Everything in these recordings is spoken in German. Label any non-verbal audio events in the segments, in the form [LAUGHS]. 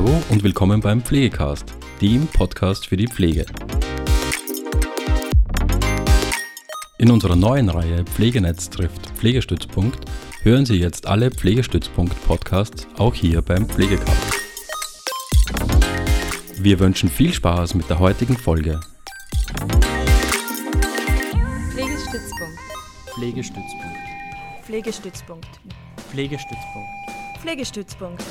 Hallo und willkommen beim Pflegecast, dem Podcast für die Pflege. In unserer neuen Reihe Pflegenetz trifft Pflegestützpunkt hören Sie jetzt alle Pflegestützpunkt-Podcasts auch hier beim Pflegecast. Wir wünschen viel Spaß mit der heutigen Folge. Pflegestützpunkt. Pflegestützpunkt. Pflegestützpunkt. Pflegestützpunkt. Pflegestützpunkt. Pflegestützpunkt.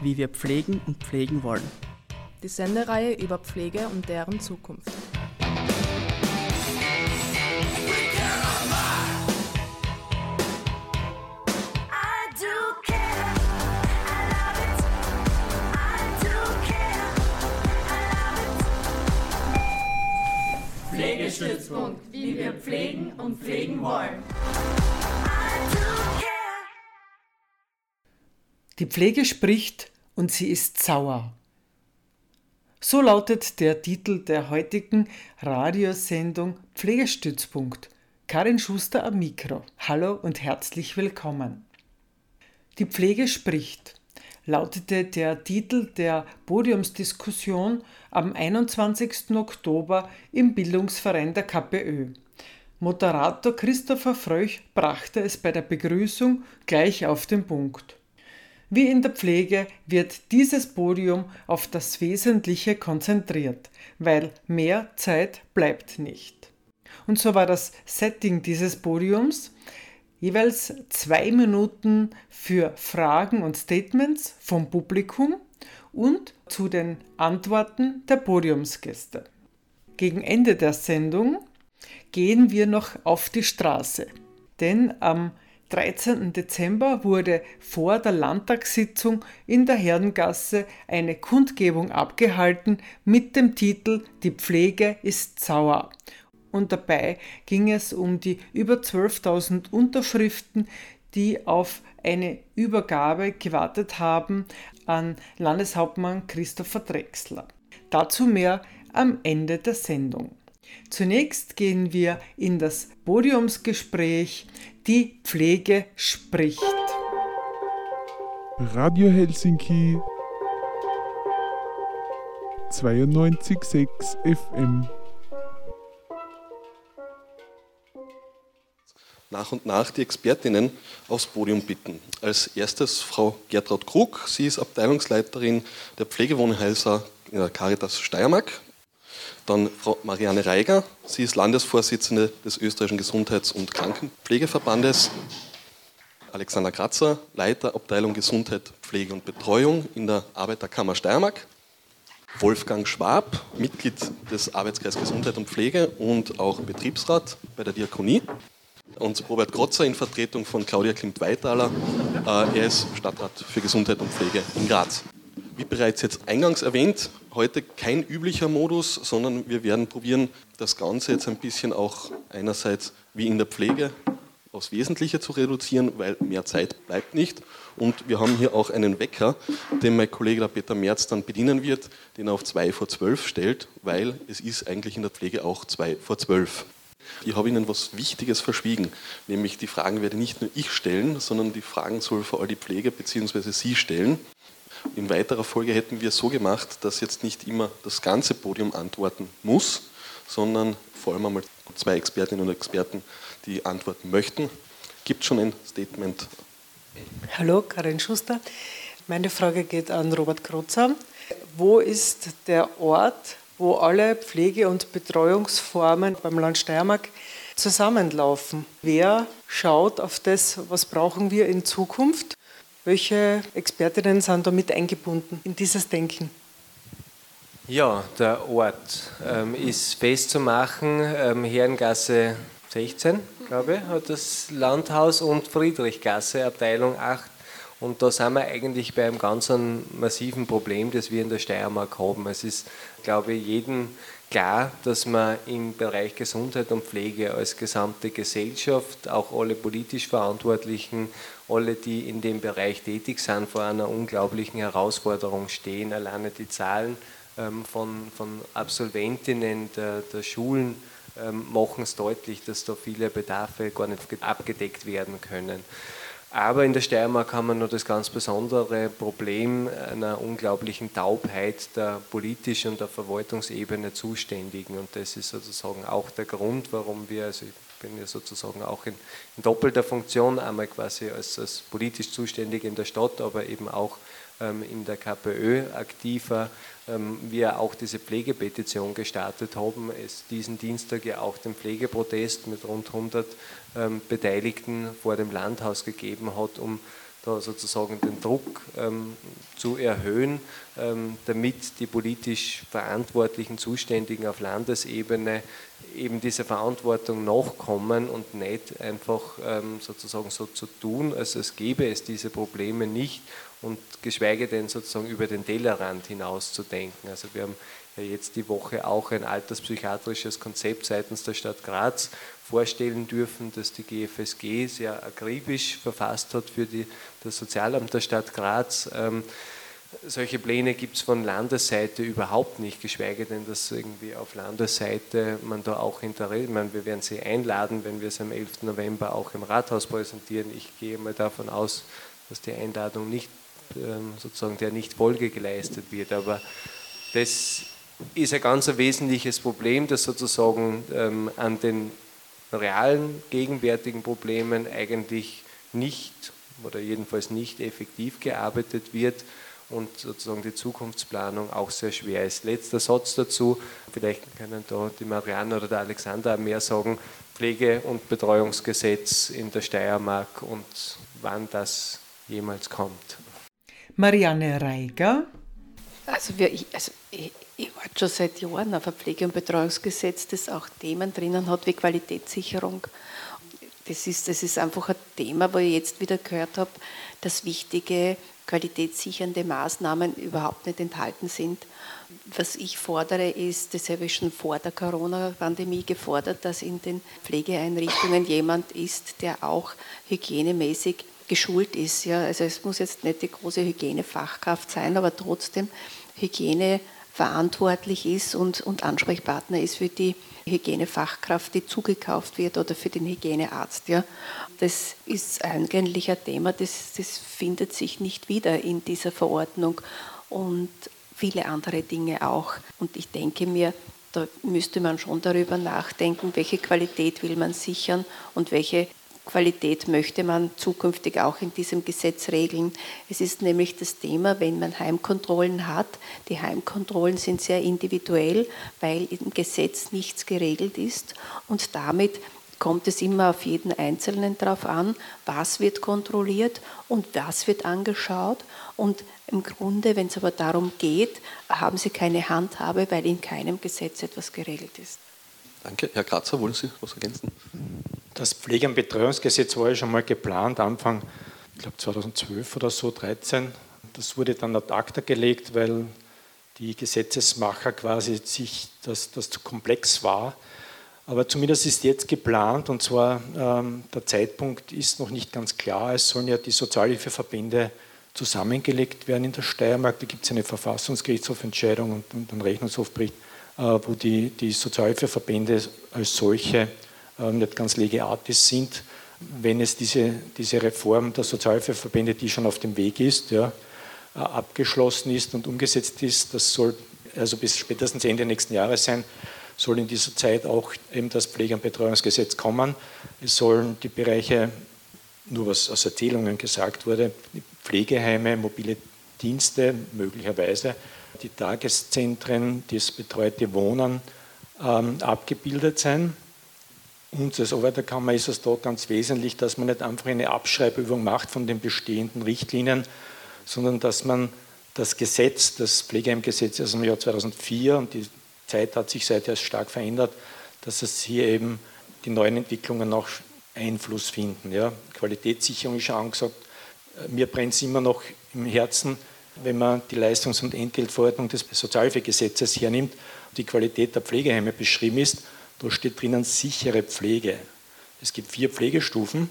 Wie wir pflegen und pflegen wollen. Die Sendereihe über Pflege und deren Zukunft. Pflegestützpunkt, wie wir pflegen und pflegen wollen. Die Pflege spricht und sie ist sauer. So lautet der Titel der heutigen Radiosendung Pflegestützpunkt. Karin Schuster am Mikro. Hallo und herzlich willkommen. Die Pflege spricht lautete der Titel der Podiumsdiskussion am 21. Oktober im Bildungsverein der KPÖ. Moderator Christopher Fröch brachte es bei der Begrüßung gleich auf den Punkt. Wie in der Pflege wird dieses Podium auf das Wesentliche konzentriert, weil mehr Zeit bleibt nicht. Und so war das Setting dieses Podiums jeweils zwei Minuten für Fragen und Statements vom Publikum und zu den Antworten der Podiumsgäste. Gegen Ende der Sendung gehen wir noch auf die Straße, denn am 13. Dezember wurde vor der Landtagssitzung in der Herdengasse eine Kundgebung abgehalten mit dem Titel Die Pflege ist sauer und dabei ging es um die über 12.000 Unterschriften, die auf eine Übergabe gewartet haben an Landeshauptmann Christopher Drechsler. Dazu mehr am Ende der Sendung. Zunächst gehen wir in das Podiumsgespräch Die Pflege spricht. Radio Helsinki 92.6 FM nach und nach die Expertinnen aufs Podium bitten. Als erstes Frau Gertraud Krug. Sie ist Abteilungsleiterin der Pflegewohnhäuser in der Caritas Steiermark. Dann Frau Marianne Reiger. Sie ist Landesvorsitzende des österreichischen Gesundheits- und Krankenpflegeverbandes. Alexander Kratzer, Leiter Abteilung Gesundheit, Pflege und Betreuung in der Arbeiterkammer Steiermark. Wolfgang Schwab, Mitglied des Arbeitskreises Gesundheit und Pflege und auch Betriebsrat bei der Diakonie und Robert Krotzer in Vertretung von Claudia Klimt-Weitaler. Äh, er ist Stadtrat für Gesundheit und Pflege in Graz. Wie bereits jetzt eingangs erwähnt, heute kein üblicher Modus, sondern wir werden probieren, das Ganze jetzt ein bisschen auch einerseits wie in der Pflege aufs Wesentliche zu reduzieren, weil mehr Zeit bleibt nicht. Und wir haben hier auch einen Wecker, den mein Kollege der Peter Merz dann bedienen wird, den er auf 2 vor 12 stellt, weil es ist eigentlich in der Pflege auch 2 vor 12. Ich habe Ihnen was Wichtiges verschwiegen, nämlich die Fragen werde nicht nur ich stellen, sondern die Fragen soll vor allem die Pflege bzw. Sie stellen. In weiterer Folge hätten wir so gemacht, dass jetzt nicht immer das ganze Podium antworten muss, sondern vor allem einmal zwei Expertinnen und Experten, die antworten möchten. Gibt schon ein Statement? Hallo, Karin Schuster. Meine Frage geht an Robert Krotzer. Wo ist der Ort, wo alle Pflege- und Betreuungsformen beim Land Steiermark zusammenlaufen. Wer schaut auf das, was brauchen wir in Zukunft? Welche Expertinnen sind damit eingebunden in dieses Denken? Ja, der Ort ähm, ist festzumachen. Ähm, Herrengasse 16, glaube ich, hat das Landhaus und Friedrichgasse, Abteilung 8 und da sind wir eigentlich bei einem ganz massiven Problem, das wir in der Steiermark haben. Es ist, glaube ich, jedem klar, dass man im Bereich Gesundheit und Pflege als gesamte Gesellschaft, auch alle politisch Verantwortlichen, alle, die in dem Bereich tätig sind, vor einer unglaublichen Herausforderung stehen. Alleine die Zahlen ähm, von, von Absolventinnen der, der Schulen ähm, machen es deutlich, dass da viele Bedarfe gar nicht abgedeckt werden können. Aber in der Steiermark haben wir noch das ganz besondere Problem einer unglaublichen Taubheit der politischen und der Verwaltungsebene Zuständigen. Und das ist sozusagen auch der Grund, warum wir, also ich bin ja sozusagen auch in, in doppelter Funktion, einmal quasi als, als politisch Zuständige in der Stadt, aber eben auch ähm, in der KPÖ aktiver, ähm, wir auch diese Pflegepetition gestartet haben, es diesen Dienstag ja auch den Pflegeprotest mit rund 100 ähm, Beteiligten vor dem Landhaus gegeben hat, um da sozusagen den Druck zu erhöhen, damit die politisch verantwortlichen Zuständigen auf Landesebene eben dieser Verantwortung nachkommen und nicht einfach ähm, sozusagen so zu tun, als es gäbe es diese Probleme nicht und geschweige denn sozusagen über den Tellerrand hinaus zu denken. Also wir haben ja jetzt die Woche auch ein alterspsychiatrisches Konzept seitens der Stadt Graz vorstellen dürfen, das die GFSG sehr akribisch verfasst hat für die, das Sozialamt der Stadt Graz. Ähm, solche Pläne gibt es von Landesseite überhaupt nicht, geschweige denn, dass irgendwie auf Landesseite man da auch Interesse, meine, wir werden Sie einladen, wenn wir es am 11. November auch im Rathaus präsentieren. Ich gehe mal davon aus, dass die Einladung nicht ähm, sozusagen der nicht Folge geleistet wird. Aber das ist ein ganz wesentliches Problem, das sozusagen ähm, an den realen gegenwärtigen Problemen eigentlich nicht oder jedenfalls nicht effektiv gearbeitet wird und sozusagen die Zukunftsplanung auch sehr schwer ist. Letzter Satz dazu, vielleicht können da die Marianne oder der Alexander mehr sagen, Pflege- und Betreuungsgesetz in der Steiermark und wann das jemals kommt. Marianne Reiger. Also, wir, ich, also ich, ich warte schon seit Jahren auf ein Pflege- und Betreuungsgesetz, das auch Themen drinnen hat wie Qualitätssicherung. Das ist, das ist einfach ein Thema, wo ich jetzt wieder gehört habe, dass wichtige qualitätssichernde Maßnahmen überhaupt nicht enthalten sind. Was ich fordere, ist, das habe ich schon vor der Corona-Pandemie gefordert, dass in den Pflegeeinrichtungen jemand ist, der auch hygienemäßig geschult ist. Ja. Also es muss jetzt nicht die große Hygienefachkraft sein, aber trotzdem Hygiene verantwortlich ist und, und Ansprechpartner ist für die Hygienefachkraft, die zugekauft wird oder für den Hygienearzt. Ja. Das ist eigentlich ein Thema, das, das findet sich nicht wieder in dieser Verordnung und viele andere Dinge auch. Und ich denke mir, da müsste man schon darüber nachdenken, welche Qualität will man sichern und welche Qualität möchte man zukünftig auch in diesem Gesetz regeln. Es ist nämlich das Thema, wenn man Heimkontrollen hat. Die Heimkontrollen sind sehr individuell, weil im Gesetz nichts geregelt ist und damit kommt es immer auf jeden Einzelnen darauf an, was wird kontrolliert und was wird angeschaut. Und im Grunde, wenn es aber darum geht, haben Sie keine Handhabe, weil in keinem Gesetz etwas geregelt ist. Danke. Herr Kratzer, wollen Sie was ergänzen? Das Pflege- und Betreuungsgesetz war ja schon mal geplant, Anfang, ich glaube 2012 oder so, 13. Das wurde dann ad acta gelegt, weil die Gesetzesmacher quasi sich das, das zu komplex war. Aber zumindest ist jetzt geplant, und zwar ähm, der Zeitpunkt ist noch nicht ganz klar. Es sollen ja die Sozialhilfeverbände zusammengelegt werden in der Steiermark. Da gibt es eine Verfassungsgerichtshofentscheidung und, und einen Rechnungshofbericht, äh, wo die, die Sozialhilfeverbände als solche nicht ganz lege artis sind, wenn es diese, diese Reform der Sozialhilfeverbände, die schon auf dem Weg ist, ja, äh, abgeschlossen ist und umgesetzt ist, das soll also bis spätestens Ende nächsten Jahres sein, soll in dieser Zeit auch eben das Pflege- und Betreuungsgesetz kommen. Es sollen die Bereiche, nur was aus Erzählungen gesagt wurde, Pflegeheime, mobile Dienste möglicherweise, die Tageszentren, das betreute Wohnen ähm, abgebildet sein. Und als Arbeiterkammer ist es dort ganz wesentlich, dass man nicht einfach eine Abschreibübung macht von den bestehenden Richtlinien, sondern dass man das Gesetz, das Pflegeheimgesetz aus dem Jahr 2004, und die Zeit hat sich seither stark verändert, dass es hier eben die neuen Entwicklungen auch Einfluss finden. Ja. Qualitätssicherung ist schon angesagt. Mir brennt es immer noch im Herzen, wenn man die Leistungs- und Entgeltverordnung des Sozialhilfegesetzes hernimmt, die Qualität der Pflegeheime beschrieben ist da steht drinnen sichere Pflege. Es gibt vier Pflegestufen,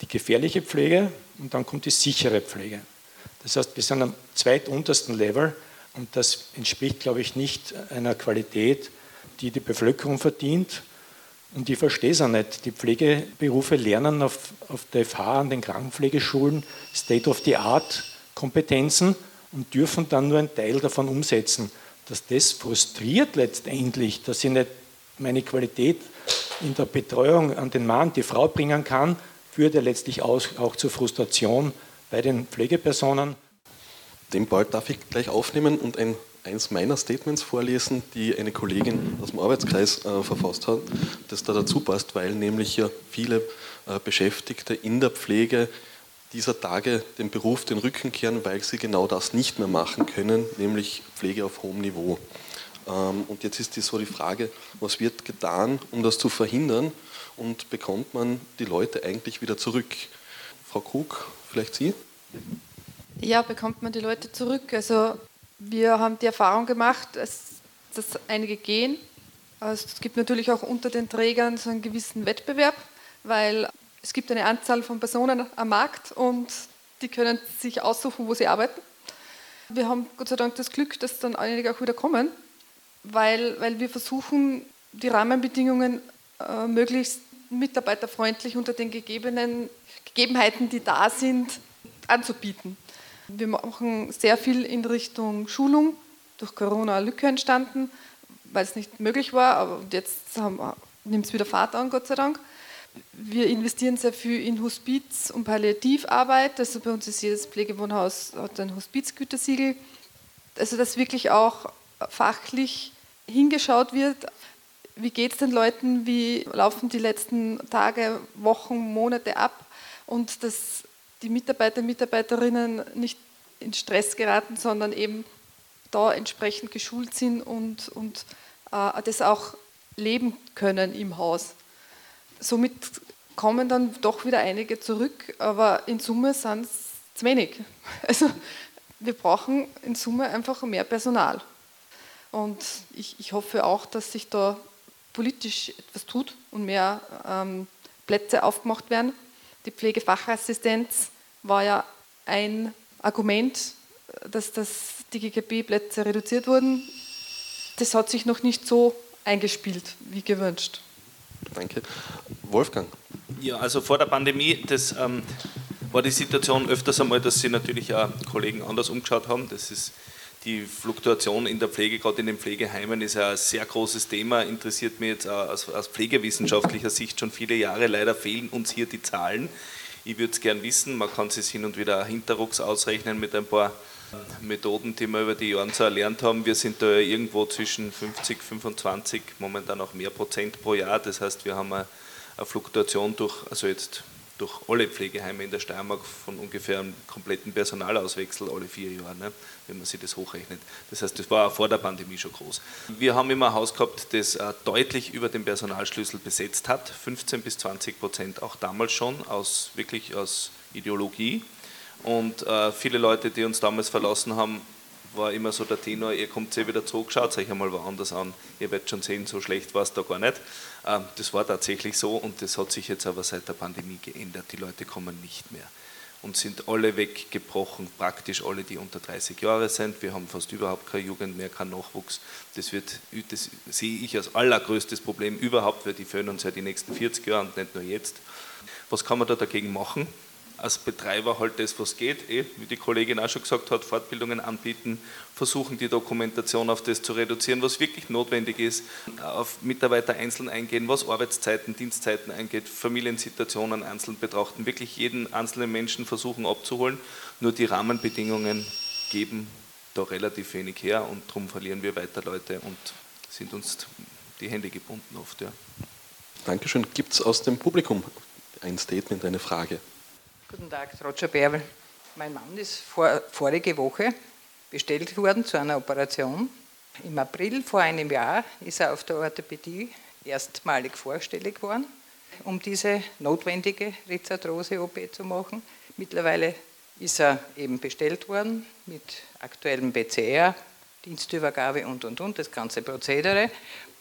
die gefährliche Pflege und dann kommt die sichere Pflege. Das heißt, wir sind am zweituntersten Level und das entspricht, glaube ich, nicht einer Qualität, die die Bevölkerung verdient. Und ich verstehe es auch nicht. Die Pflegeberufe lernen auf, auf der FH an den Krankenpflegeschulen State-of-the-Art-Kompetenzen und dürfen dann nur einen Teil davon umsetzen. Dass das frustriert letztendlich, dass ich nicht meine Qualität in der Betreuung an den Mann, die Frau bringen kann, führt ja letztlich auch zur Frustration bei den Pflegepersonen. Den Ball darf ich gleich aufnehmen und ein, eins meiner Statements vorlesen, die eine Kollegin aus dem Arbeitskreis äh, verfasst hat, das da dazu passt, weil nämlich ja viele äh, Beschäftigte in der Pflege dieser Tage den Beruf den Rücken kehren, weil sie genau das nicht mehr machen können, nämlich Pflege auf hohem Niveau. Ähm, und jetzt ist die so die Frage, was wird getan, um das zu verhindern und bekommt man die Leute eigentlich wieder zurück? Frau Krug, vielleicht Sie? Ja, bekommt man die Leute zurück. Also wir haben die Erfahrung gemacht, dass, einige gehen. Also es gibt natürlich auch unter den Trägern so einen gewissen Wettbewerb, weil es gibt eine Anzahl von Personen am Markt und die können sich aussuchen, wo sie arbeiten. Wir haben Gott sei Dank das Glück, dass dann einige auch wieder kommen, weil, weil wir versuchen, die Rahmenbedingungen äh, möglichst mitarbeiterfreundlich unter den gegebenen Gegebenheiten, die da sind, anzubieten. Wir machen sehr viel in Richtung Schulung, durch Corona eine Lücke entstanden, weil es nicht möglich war, aber jetzt nimmt es wieder Fahrt an, Gott sei Dank. Wir investieren sehr viel in Hospiz- und Palliativarbeit. Also bei uns ist jedes Pflegewohnhaus hat ein Hospizgütesiegel. Also dass wirklich auch fachlich hingeschaut wird, wie geht es den Leuten, wie laufen die letzten Tage, Wochen, Monate ab und dass die Mitarbeiter und Mitarbeiterinnen nicht in Stress geraten, sondern eben da entsprechend geschult sind und, und äh, das auch leben können im Haus. Somit kommen dann doch wieder einige zurück, aber in Summe sind es zu wenig. [LAUGHS] Also wir brauchen in Summe einfach mehr Personal. Und ich, ich hoffe auch, dass sich da politisch etwas tut und mehr ähm, Plätze aufgemacht werden. Die Pflegefachassistenz war ja ein Argument, dass, dass die GKB-Plätze reduziert wurden. Das hat sich noch nicht so eingespielt wie gewünscht. Danke. Wolfgang. Ja, also vor der Pandemie, das ähm, war die Situation öfters einmal, dass sich natürlich auch Kollegen anders umgeschaut haben. Das ist die Fluktuation in der Pflege, gerade in den Pflegeheimen, ist ein sehr großes Thema, interessiert mich jetzt aus, aus pflegewissenschaftlicher Sicht schon viele Jahre. Leider fehlen uns hier die Zahlen. Ich würde es gern wissen, man kann es hin und wieder hinterrucks ausrechnen mit ein paar Methoden, die wir über die Jahre so erlernt haben. Wir sind da irgendwo zwischen 50, 25, momentan auch mehr Prozent pro Jahr. Das heißt, wir haben eine, eine Fluktuation durch, also jetzt durch alle Pflegeheime in der Steiermark von ungefähr einem kompletten Personalauswechsel alle vier Jahre, ne, wenn man sich das hochrechnet. Das heißt, das war auch vor der Pandemie schon groß. Wir haben immer ein Haus gehabt, das äh, deutlich über den Personalschlüssel besetzt hat, 15 bis 20 Prozent auch damals schon, aus, wirklich aus Ideologie. Und äh, viele Leute, die uns damals verlassen haben, war immer so der Tenor, ihr kommt eh wieder zurück, schaut euch einmal woanders an, ihr werdet schon sehen, so schlecht war es da gar nicht. Ähm, das war tatsächlich so und das hat sich jetzt aber seit der Pandemie geändert. Die Leute kommen nicht mehr und sind alle weggebrochen, praktisch alle, die unter 30 Jahre sind. Wir haben fast überhaupt keine Jugend mehr, keinen Nachwuchs. Das, wird, das sehe ich als allergrößtes Problem überhaupt, weil die führen uns ja die nächsten 40 Jahre und nicht nur jetzt. Was kann man da dagegen machen? Als Betreiber halt das, was geht, eh, wie die Kollegin auch schon gesagt hat, Fortbildungen anbieten, versuchen die Dokumentation auf das zu reduzieren, was wirklich notwendig ist, auf Mitarbeiter einzeln eingehen, was Arbeitszeiten, Dienstzeiten eingeht, Familiensituationen einzeln betrachten, wirklich jeden einzelnen Menschen versuchen abzuholen. Nur die Rahmenbedingungen geben da relativ wenig her und darum verlieren wir weiter Leute und sind uns die Hände gebunden oft. Ja. Dankeschön. Gibt es aus dem Publikum ein Statement, eine Frage? Guten Tag, Roger Bärbel. Mein Mann ist vor, vorige Woche bestellt worden zu einer Operation. Im April vor einem Jahr ist er auf der Orthopädie erstmalig vorstellig worden, um diese notwendige Rizarthrose-OP zu machen. Mittlerweile ist er eben bestellt worden mit aktuellem PCR, Dienstübergabe und und und, das ganze Prozedere.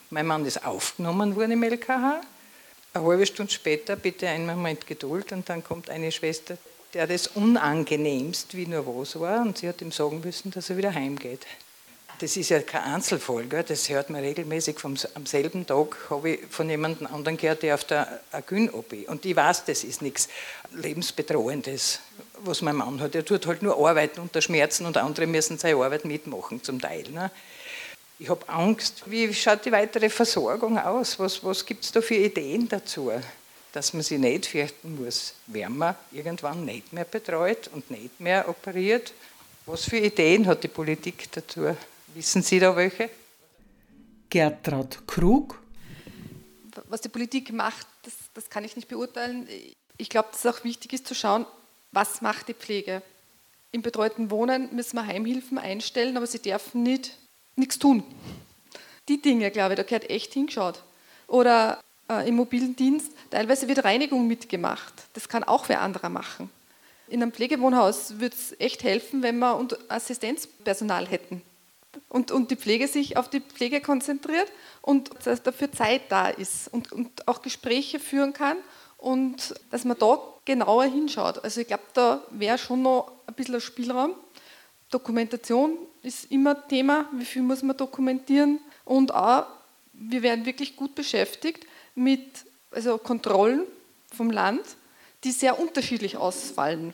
Mein Mann ist aufgenommen worden im LKH eine halbe Stunde später, bitte einen Moment Geduld, und dann kommt eine Schwester, der das unangenehmst wie nur was war, und sie hat ihm sagen müssen, dass er wieder heimgeht. Das ist ja kein Einzelfall, das hört man regelmäßig. Vom, am selben Tag habe ich von jemandem anderen gehört, der auf der Agyn-OP. Und ich weiß, das ist nichts Lebensbedrohendes, was mein Mann hat. Er tut halt nur arbeiten unter Schmerzen und andere müssen seine Arbeit mitmachen, zum Teil. Ne? Ich habe Angst. Wie schaut die weitere Versorgung aus? Was, was gibt es da für Ideen dazu? Dass man sich nicht fürchten muss, wenn man irgendwann nicht mehr betreut und nicht mehr operiert. Was für Ideen hat die Politik dazu? Wissen Sie da welche? Gertraud Krug. Was die Politik macht, das, das kann ich nicht beurteilen. Ich glaube, dass es auch wichtig ist zu schauen, was macht die Pflege. Im betreuten Wohnen müssen wir Heimhilfen einstellen, aber sie dürfen nicht nichts tun. Die Dinge, glaube ich, da gehört echt hingeschaut. Oder äh, im mobilen Dienst, teilweise wird Reinigung mitgemacht. Das kann auch wer anderer machen. In einem Pflegewohnhaus würde es echt helfen, wenn wir Assistenzpersonal hätten und, und die Pflege sich auf die Pflege konzentriert und dass dafür Zeit da ist und, und auch Gespräche führen kann und dass man da genauer hinschaut. Also ich glaube, da wäre schon noch ein bisschen Spielraum. Dokumentation ist immer Thema, wie viel muss man dokumentieren und auch, wir werden wirklich gut beschäftigt mit also Kontrollen vom Land, die sehr unterschiedlich ausfallen.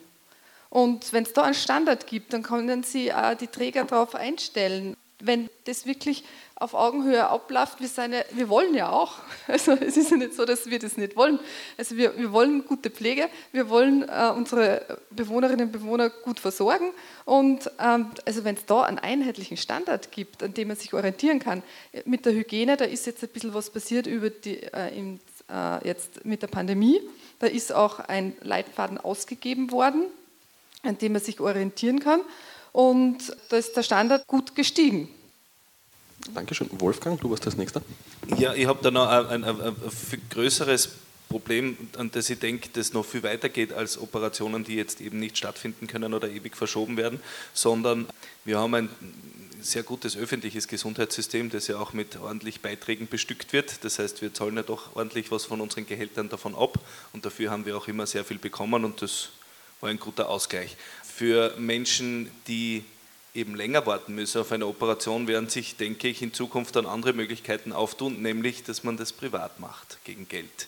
Und wenn es da einen Standard gibt, dann können Sie auch die Träger darauf einstellen. Wenn das wirklich auf Augenhöhe abläuft, wir, seine, wir wollen ja auch. [LAUGHS] Also es ist ja nicht so, dass wir das nicht wollen. Also wir, wir wollen gute Pflege, wir wollen äh, unsere Bewohnerinnen und Bewohner gut versorgen. Und ähm, also wenn es da einen einheitlichen Standard gibt, an dem man sich orientieren kann, mit der Hygiene, da ist jetzt ein bisschen was passiert über die, äh, im, äh, jetzt mit der Pandemie. Da ist auch ein Leitfaden ausgegeben worden, an dem man sich orientieren kann. Und da ist der Standard gut gestiegen. Dankeschön. Wolfgang, du warst das Nächste. Ja, ich habe da noch ein, ein, ein, viel größeres Problem, an das ich denke, das noch viel weiter geht als Operationen, die jetzt eben nicht stattfinden können oder ewig verschoben werden, sondern wir haben ein sehr gutes öffentliches Gesundheitssystem, das ja auch mit ordentlich Beiträgen bestückt wird. Das heißt, wir zahlen ja doch ordentlich was von unseren Gehältern davon ab und dafür haben wir auch immer sehr viel bekommen und das war ein guter Ausgleich. Für Menschen, die eben länger warten müssen auf eine Operation, werden sich, denke ich, in Zukunft dann andere Möglichkeiten auftun, nämlich, dass man das privat macht gegen Geld.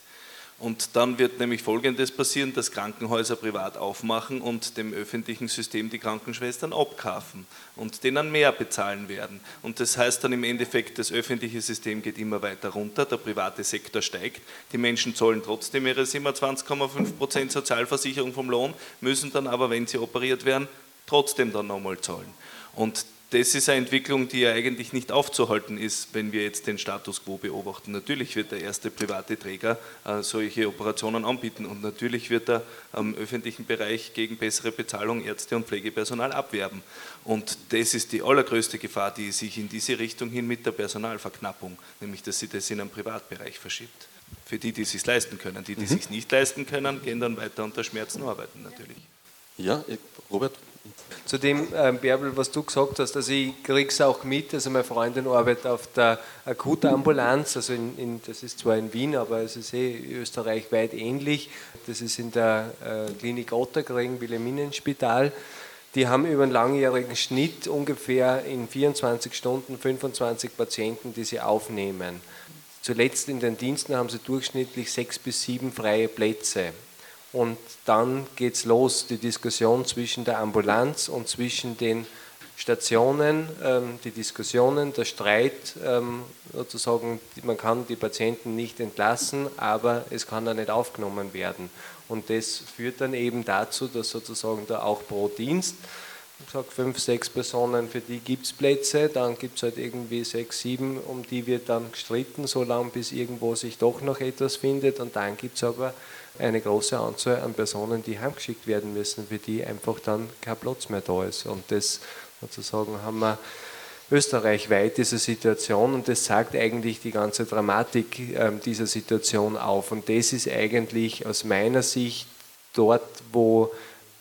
Und dann wird nämlich Folgendes passieren, dass Krankenhäuser privat aufmachen und dem öffentlichen System die Krankenschwestern abkaufen und denen mehr bezahlen werden. Und das heißt dann im Endeffekt, das öffentliche System geht immer weiter runter, der private Sektor steigt, die Menschen zahlen trotzdem ihre 27,5% Sozialversicherung vom Lohn, müssen dann aber, wenn sie operiert werden, trotzdem dann nochmal zahlen. Und das ist eine Entwicklung, die ja eigentlich nicht aufzuhalten ist, wenn wir jetzt den Status quo beobachten. Natürlich wird der erste private Träger äh, solche Operationen anbieten und natürlich wird er am öffentlichen Bereich gegen bessere Bezahlung Ärzte und Pflegepersonal abwerben. Und das ist die allergrößte Gefahr, die sich in diese Richtung hin mit der Personalverknappung, nämlich dass sie das in einen Privatbereich verschiebt. Für die, die es sich leisten können. Die, die mhm. es sich nicht leisten können, gehen dann weiter unter Schmerzen arbeiten natürlich. Ja, Robert, zu dem, äh, Bärbel, was du gesagt hast, also ich kriege es auch mit, also meine Freundin arbeitet auf der Akutambulanz, also in, in, das ist zwar in Wien, aber es ist eh österreichweit ähnlich. Das ist in der äh, Klinik Otterkring, Wilhelminenspital. Die haben über einen langjährigen Schnitt ungefähr in 24 Stunden 25 Patienten, die sie aufnehmen. Zuletzt in den Diensten haben sie durchschnittlich sechs bis sieben freie Plätze. Und dann geht es los, die Diskussion zwischen der Ambulanz und zwischen den Stationen, ähm, die Diskussionen, der Streit, ähm, sozusagen, man kann die Patienten nicht entlassen, aber es kann dann nicht aufgenommen werden. Und das führt dann eben dazu, dass sozusagen da auch pro Dienst, ich sage fünf, sechs Personen, für die gibt es Plätze, dann gibt es halt irgendwie sechs, sieben, um die wird dann gestritten, so lange bis irgendwo sich doch noch etwas findet und dann gibt es aber eine große Anzahl an Personen, die heimgeschickt werden müssen, für die einfach dann kein Platz mehr da ist. Und das sozusagen haben wir österreichweit diese Situation und das zeigt eigentlich die ganze Dramatik äh, dieser Situation auf. Und das ist eigentlich aus meiner Sicht dort, wo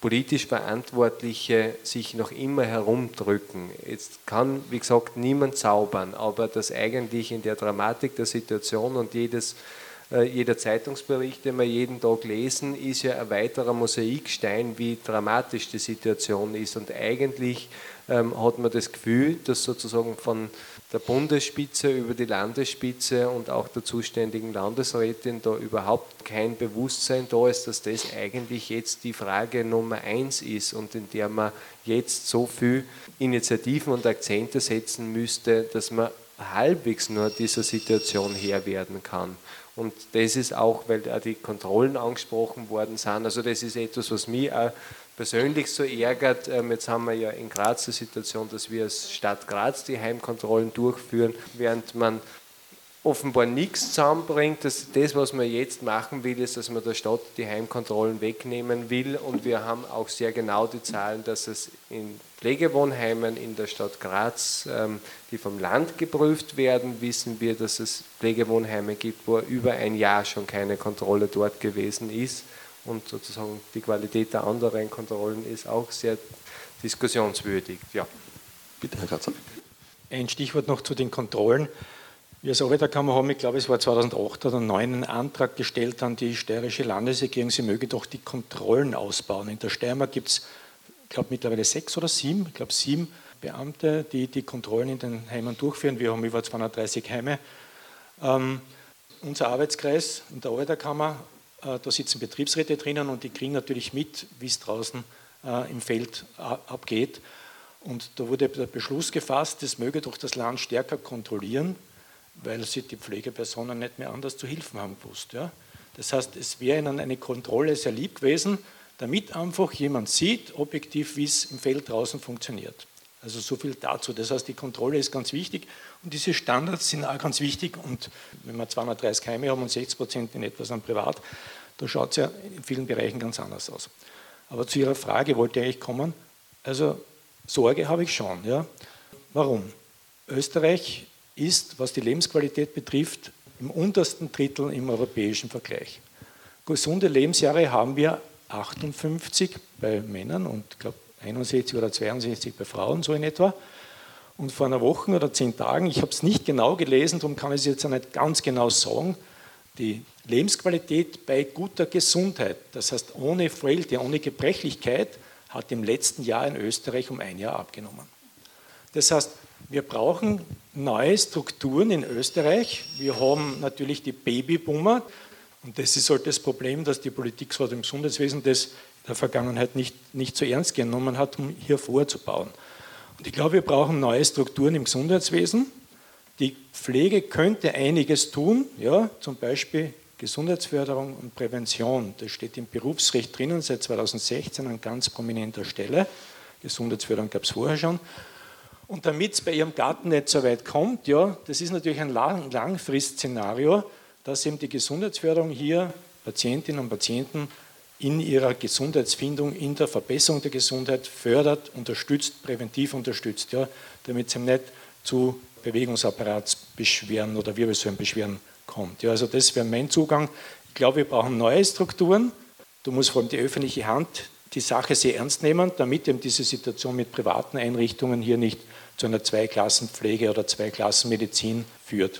politisch Verantwortliche sich noch immer herumdrücken. Jetzt kann, wie gesagt, niemand zaubern, aber dass eigentlich in der Dramatik der Situation und jedes jeder Zeitungsbericht, den wir jeden Tag lesen, ist ja ein weiterer Mosaikstein, wie dramatisch die Situation ist. Und eigentlich ähm, hat man das Gefühl, dass sozusagen von der Bundesspitze über die Landesspitze und auch der zuständigen Landesrätin da überhaupt kein Bewusstsein da ist, dass das eigentlich jetzt die Frage Nummer eins ist und in der man jetzt so viel Initiativen und Akzente setzen müsste, dass man halbwegs nur dieser Situation Herr werden kann. Und das ist auch, weil auch die Kontrollen angesprochen worden sind. Also das ist etwas, was mich auch persönlich so ärgert. Ähm, jetzt haben wir ja in Graz die Situation, dass wir als Stadt Graz die Heimkontrollen durchführen, während man offenbar nichts zusammenbringt. Das, das, was man jetzt machen will, ist, dass man der Stadt die Heimkontrollen wegnehmen will. Und wir haben auch sehr genau die Zahlen, dass es in Pflegewohnheimen in der Stadt Graz, ähm, die vom Land geprüft werden, wissen wir, dass es Pflegewohnheime gibt, wo über ein Jahr schon keine Kontrolle dort gewesen ist. Und sozusagen die Qualität der anderen Kontrollen ist auch sehr diskussionswürdig. Ja. Bitte, Herr Kratzer. Ein Stichwort noch zu den Kontrollen. Wir als Arbeiterkammer haben, ich glaube, es war 2008 oder 2009, einen Antrag gestellt an die steirische Landesregierung, sie möge doch die Kontrollen ausbauen. In der Steiermark gibt es, ich glaube, mittlerweile sechs oder sieben, ich glaube, sieben Beamte, die die Kontrollen in den Heimen durchführen. Wir haben über 230 Heime. Ähm, unser Arbeitskreis in der Arbeiterkammer, äh, da sitzen Betriebsräte drinnen und die kriegen natürlich mit, wie es draußen äh, im Feld abgeht. Und da wurde der Beschluss gefasst, das möge doch das Land stärker kontrollieren weil sie die Pflegepersonen nicht mehr anders zu helfen haben gewusst. Ja. Das heißt, es wäre ihnen eine Kontrolle sehr lieb gewesen, damit einfach jemand sieht, objektiv, wie es im Feld draußen funktioniert. Also so viel dazu. Das heißt, die Kontrolle ist ganz wichtig und diese Standards sind auch ganz wichtig. Und wenn wir 230 Keime haben und 60 Prozent in etwas an privat, da schaut es ja in vielen Bereichen ganz anders aus. Aber zu Ihrer Frage wollte ich eigentlich kommen. Also Sorge habe ich schon. Ja. Warum? Österreich ist, was die Lebensqualität betrifft, im untersten Drittel im europäischen Vergleich. Gesunde Lebensjahre haben wir 58 bei Männern und ich glaube 61 oder 62 bei Frauen, so in etwa. Und vor einer Woche oder zehn Tagen, ich habe es nicht genau gelesen, darum kann ich es jetzt nicht ganz genau sagen, die Lebensqualität bei guter Gesundheit, das heißt ohne Frailty, ohne Gebrechlichkeit, hat im letzten Jahr in Österreich um ein Jahr abgenommen. Das heißt, wir brauchen neue Strukturen in Österreich. Wir haben natürlich die Babyboomer. Und das ist halt das Problem, dass die Politik gerade im Gesundheitswesen das in der Vergangenheit nicht, nicht so ernst genommen hat, um hier vorzubauen. Und ich glaube, wir brauchen neue Strukturen im Gesundheitswesen. Die Pflege könnte einiges tun, ja, zum Beispiel Gesundheitsförderung und Prävention. Das steht im Berufsrecht drinnen seit 2016 an ganz prominenter Stelle. Gesundheitsförderung gab es vorher schon. Und damit es bei Ihrem Garten nicht so weit kommt, ja, das ist natürlich ein Lang Langfristszenario, dass eben die Gesundheitsförderung hier Patientinnen und Patienten in ihrer Gesundheitsfindung, in der Verbesserung der Gesundheit fördert, unterstützt, präventiv unterstützt, ja, damit es eben nicht zu Bewegungsapparatsbeschwerden oder Wirbelsäulenbeschwerden kommt. Ja, also das wäre mein Zugang. Ich glaube, wir brauchen neue Strukturen. Da muss vor allem die öffentliche Hand die Sache sehr ernst nehmen, damit eben diese Situation mit privaten Einrichtungen hier nicht zu einer Zweiklassenpflege oder Zweiklassenmedizin führt.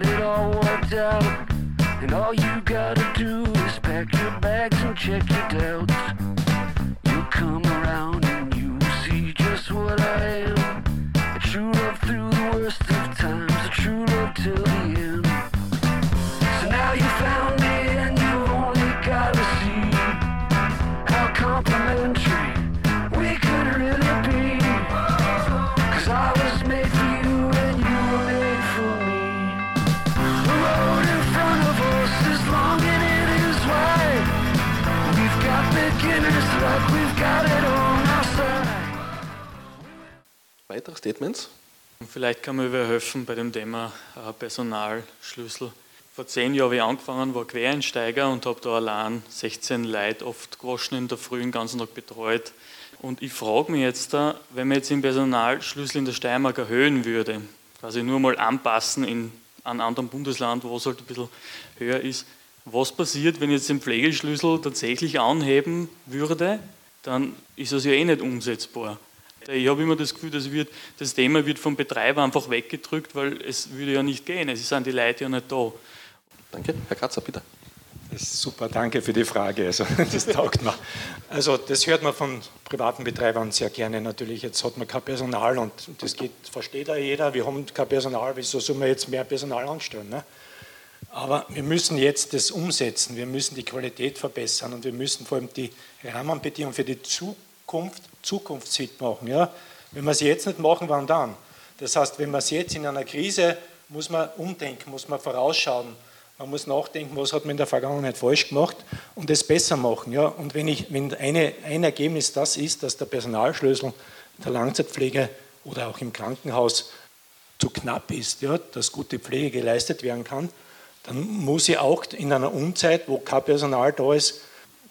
Got it all worked out. And all you gotta do is pack your bags and check your doubts. Weitere Statements? Vielleicht kann mir wer helfen bei dem Thema äh, Personalschlüssel. Vor zehn Jahren habe ich angefangen, war Quereinsteiger und habe da allein 16 Leute oft gewaschen in der Früh, den ganzen Tag betreut. Und ich frage mich jetzt da, wenn man jetzt den Personalschlüssel in der Steiermark erhöhen würde, quasi nur mal anpassen in einem anderen Bundesland, wo es halt ein bisschen höher ist, was passiert, wenn ich jetzt den Pflegeschlüssel tatsächlich anheben würde, dann ist das ja eh nicht umsetzbar. Ich habe immer das Gefühl, das, wird, das Thema wird vom Betreiber einfach weggedrückt, weil es würde ja nicht gehen. Es sind die Leute ja nicht da. Danke. Herr Kratzer, bitte. Das ist super, danke für die Frage. Also, [LAUGHS] das taugt mir. Also, das hört man von privaten Betreibern sehr gerne natürlich. Jetzt hat man kein Personal und das geht, versteht ja jeder. Wir haben kein Personal, wieso sollen wir jetzt mehr Personal anstellen? Ne? Aber wir müssen jetzt das umsetzen, wir müssen die Qualität verbessern und wir müssen vor allem die Rahmenbedingungen für die Zukunft zukunftsfit machen. Ja? Wenn wir sie jetzt nicht machen, wann dann? Das heißt, wenn man es jetzt in einer Krise, muss man umdenken, muss man vorausschauen, man muss nachdenken, was hat man in der Vergangenheit falsch gemacht und es besser machen. Ja? Und wenn, ich, wenn eine, ein Ergebnis das ist, dass der Personalschlüssel der Langzeitpflege oder auch im Krankenhaus zu knapp ist, ja, dass gute Pflege geleistet werden kann, dann muss ich auch in einer Unzeit, wo kein Personal da ist,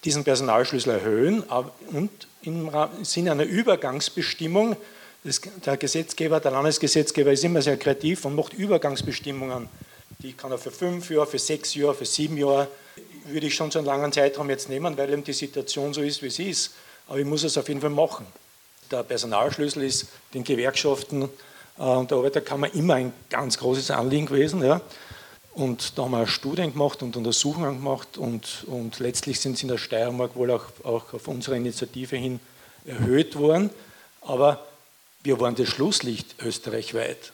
diesen Personalschlüssel erhöhen und im Sinne einer Übergangsbestimmung, das, der Gesetzgeber, der Landesgesetzgeber ist immer sehr kreativ und macht Übergangsbestimmungen, die kann er für fünf Jahre, für sechs Jahre, für sieben Jahre, würde ich schon so einen langen Zeitraum jetzt nehmen, weil eben die Situation so ist, wie sie ist. Aber ich muss es auf jeden Fall machen. Der Personalschlüssel ist den Gewerkschaften äh, und der Arbeiterkammer immer ein ganz großes Anliegen gewesen. Ja. Und da haben wir Studien gemacht und Untersuchungen gemacht und, und letztlich sind sie in der Steiermark wohl auch, auch auf unsere Initiative hin erhöht worden. Aber wir waren das Schlusslicht österreichweit.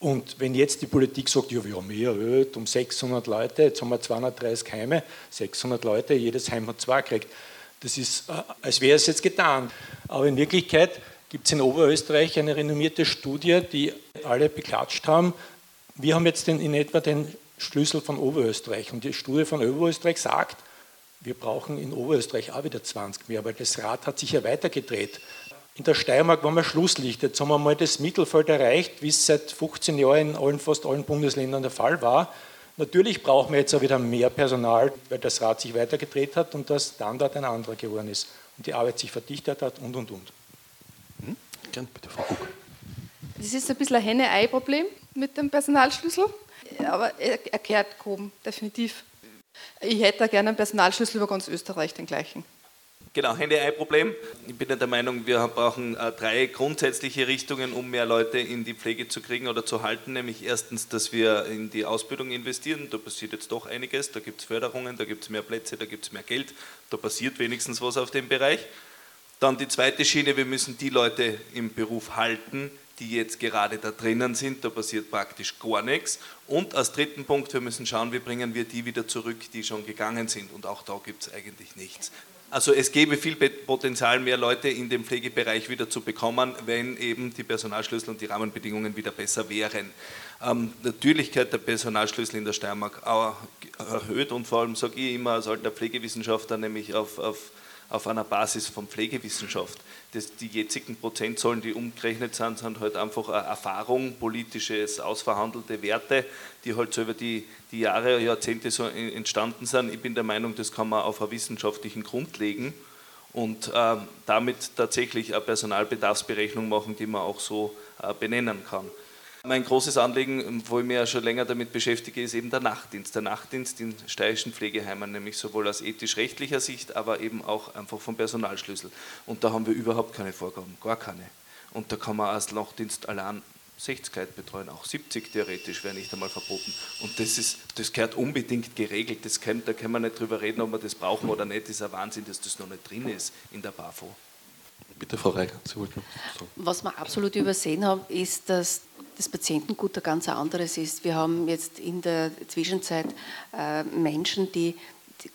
Und wenn jetzt die Politik sagt, ja, wir haben mehr erhöht um 600 Leute, jetzt haben wir 230 Heime, 600 Leute, jedes Heim hat zwei gekriegt. Das ist, äh, als wäre es jetzt getan. Aber in Wirklichkeit gibt es in Oberösterreich eine renommierte Studie, die alle beklatscht haben. Wir haben jetzt in etwa den Schlüssel von Oberösterreich und die Studie von Oberösterreich sagt, wir brauchen in Oberösterreich auch wieder 20 mehr, weil das Rad hat sich ja weitergedreht. In der Steiermark waren wir Schlusslicht. Jetzt haben wir mal das Mittelfeld erreicht, wie es seit 15 Jahren in allen, fast allen Bundesländern der Fall war. Natürlich brauchen wir jetzt auch wieder mehr Personal, weil das Rad sich weitergedreht hat und der Standard ein anderer geworden ist und die Arbeit sich verdichtet hat und und und. Hm? Gern, bitte, Frau Kuck. Das ist ein bisschen ein Henne-Ei-Problem mit dem Personalschlüssel, aber er, kehrt groben, definitiv. Ich hätte gerne einen Personalschlüssel über ganz Österreich, den gleichen. Genau, Hände-Ei-Problem. Ich bin der Meinung, wir brauchen äh, drei grundsätzliche Richtungen, um mehr Leute in die Pflege zu kriegen oder zu halten. Nämlich erstens, dass wir in die Ausbildung investieren. Da passiert jetzt doch einiges. Da gibt es Förderungen, da gibt es mehr Plätze, da gibt es mehr Geld. Da passiert wenigstens was auf dem Bereich. Dann die zweite Schiene, wir müssen die Leute im Beruf halten, die jetzt gerade da drinnen sind, da passiert praktisch gar nichts. Und als dritten Punkt, wir müssen schauen, wie bringen wir die wieder zurück, die schon gegangen sind. Und auch da gibt es eigentlich nichts. Also es gäbe viel Potenzial, mehr Leute in den Pflegebereich wieder zu bekommen, wenn eben die Personalschlüssel und die Rahmenbedingungen wieder besser wären. Ähm, Natürlichkeit der Personalschlüssel in der Steiermark erhöht und vor allem sage ich immer als alter Pflegewissenschaftler, nämlich auf, auf auf einer Basis von Pflegewissenschaft. Das, die jetzigen Prozentzahlen, die umgerechnet sind, sind halt einfach Erfahrung, politisches, ausverhandelte Werte, die halt so über die, die Jahre, Jahrzehnte so entstanden sind. Ich bin der Meinung, das kann man auf einen wissenschaftlichen Grund legen und äh, damit tatsächlich eine Personalbedarfsberechnung machen, die man auch so äh, benennen kann. Mein großes Anliegen, wo ich mich ja schon länger damit beschäftige, ist eben der Nachtdienst. Der Nachtdienst in steirischen Pflegeheimen, nämlich sowohl aus ethisch-rechtlicher Sicht, aber eben auch einfach vom Personalschlüssel. Und da haben wir überhaupt keine Vorgaben, gar keine. Und da kann man als Nachtdienst allein 60 Leute betreuen, auch 70 theoretisch wäre nicht einmal verboten. Und das, ist, das gehört unbedingt geregelt. Das kann, da kann man nicht drüber reden, ob wir das brauchen oder nicht. Das ist ein Wahnsinn, dass das noch nicht drin ist in der BAFO. Bitte, Frau Reiger, Sie wollten sagen. Was wir absolut übersehen haben, ist, dass das Patientengut ein ganz anderes ist. Wir haben jetzt in der Zwischenzeit äh, Menschen, die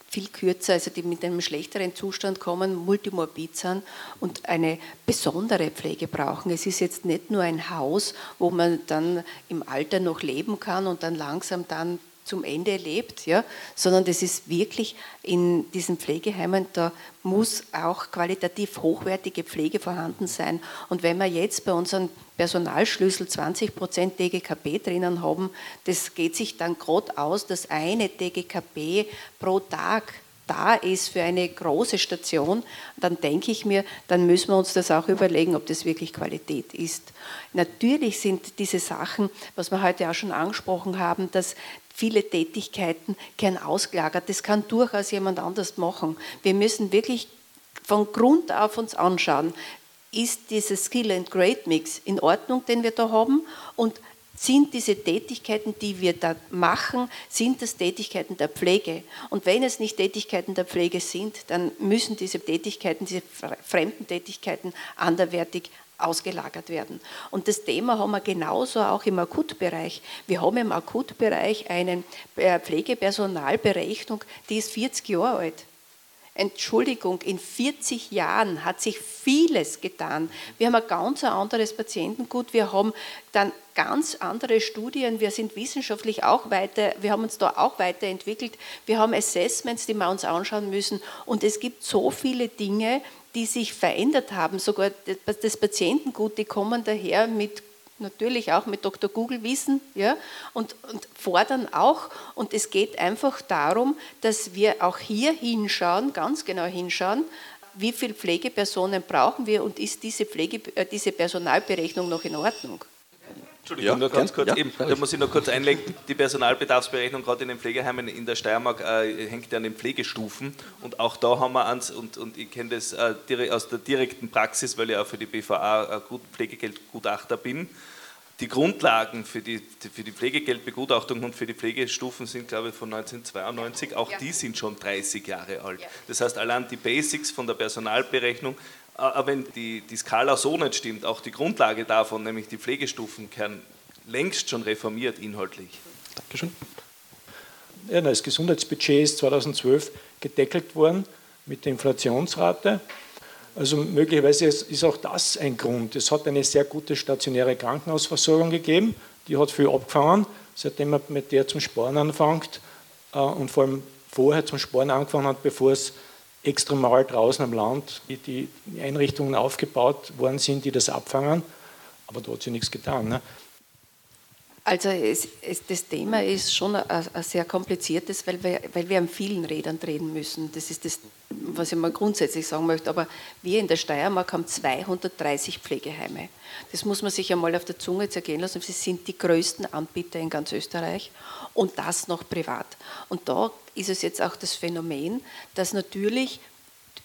viel kürzer, also die mit einem schlechteren Zustand kommen, multimorbid sind und eine besondere Pflege brauchen. Es ist jetzt nicht nur ein Haus, wo man dann im Alter noch leben kann und dann langsam dann zum Ende lebt, ja, sondern das ist wirklich in diesen Pflegeheimen, da muss auch qualitativ hochwertige Pflege vorhanden sein. Und wenn wir jetzt bei unseren Personalschlüssel 20 Prozent DGKP drinnen haben, das geht sich dann gerade aus, dass eine DGKP pro Tag da ist für eine große Station, dann denke ich mir, dann müssen wir uns das auch überlegen, ob das wirklich Qualität ist. Natürlich sind diese Sachen, was wir heute auch schon angesprochen haben, dass viele Tätigkeiten gern ausgelagert. Das kann durchaus jemand anders machen. Wir müssen wirklich von Grund auf uns anschauen, ist dieser Skill and Grade Mix in Ordnung, den wir da haben und sind diese Tätigkeiten, die wir da machen, sind das Tätigkeiten der Pflege. Und wenn es nicht Tätigkeiten der Pflege sind, dann müssen diese Tätigkeiten, diese fremden Tätigkeiten anderwertig ausgelagert werden. Und das Thema haben wir genauso auch im Akutbereich. Wir haben im Akutbereich eine äh, Pflegepersonalberechnung, die ist 40 Jahre alt. Entschuldigung, in 40 Jahren hat sich vieles getan. Wir haben ein ganz anderes Patientengut, wir haben dann ganz andere Studien, wir sind wissenschaftlich auch weiter, wir haben uns da auch weiterentwickelt, wir haben Assessments, die wir uns anschauen müssen und es gibt so viele Dinge, die sich verändert haben, sogar das Patientengut, die kommen daher mit natürlich auch mit Dr. Google Wissen ja, und, und fordern auch. Und es geht einfach darum, dass wir auch hier hinschauen, ganz genau hinschauen, wie viele Pflegepersonen brauchen wir und ist diese, Pflege, äh, diese Personalberechnung noch in Ordnung? Entschuldigung, ja, nur ganz kurz, ja, eben, da muss ich noch kurz einlenken, die Personalbedarfsberechnung gerade in den Pflegeheimen in der Steiermark äh, hängt ja an den Pflegestufen und auch da haben wir eins, und, und ich kenne das äh, aus der direkten Praxis, weil ich auch für die BVA äh, Pflegegeldgutachter bin, die Grundlagen für die, für die Pflegegeldbegutachtung und für die Pflegestufen sind, glaube ich, von 1992. Auch ja. die sind schon 30 Jahre alt. Ja. Das heißt, allein die Basics von der Personalberechnung, aber wenn die, die Skala so nicht stimmt, auch die Grundlage davon, nämlich die Pflegestufen, können längst schon reformiert inhaltlich. Dankeschön. Ja, das Gesundheitsbudget ist 2012 gedeckelt worden mit der Inflationsrate. Also möglicherweise ist auch das ein Grund. Es hat eine sehr gute stationäre Krankenhausversorgung gegeben, die hat viel abgefangen, seitdem man mit der zum Sparen anfängt äh, und vor allem vorher zum Sparen angefangen hat, bevor es extremal draußen am Land die Einrichtungen aufgebaut worden sind, die das abfangen. Aber da hat sich nichts getan. Ne? Also es, es, das Thema ist schon ein, sehr kompliziertes, weil wir, weil wir an vielen Rädern drehen müssen. Das ist das, was ich mal grundsätzlich sagen möchte. Aber wir in der Steiermark haben 230 Pflegeheime. Das muss man sich einmal auf der Zunge zergehen lassen. Sie sind die größten Anbieter in ganz Österreich und das noch privat. Und da ist es jetzt auch das Phänomen, dass natürlich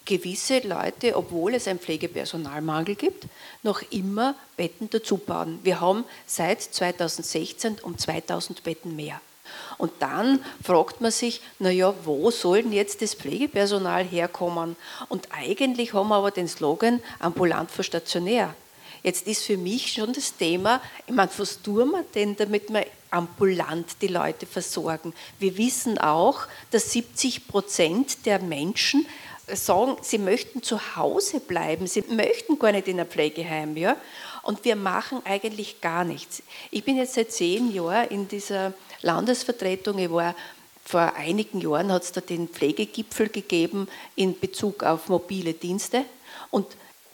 gewisse Leute, obwohl es einen Pflegepersonalmangel gibt, noch immer Betten dazu bauen. Wir haben seit 2016 um 2000 Betten mehr. Und dann fragt man sich, naja, wo soll denn jetzt das Pflegepersonal herkommen? Und eigentlich haben wir aber den Slogan ambulant vor stationär. Jetzt ist für mich schon das Thema, ich meine, was tun wir denn, damit wir ambulant die Leute versorgen? Wir wissen auch, dass 70 Prozent der Menschen sagen, sie möchten zu Hause bleiben, sie möchten gar nicht in ein Pflegeheim. Ja? Und wir machen eigentlich gar nichts. Ich bin jetzt seit zehn Jahren in dieser Landesvertretung. Ich war vor einigen Jahren hat es da den Pflegegipfel gegeben in Bezug auf mobile Dienste. Und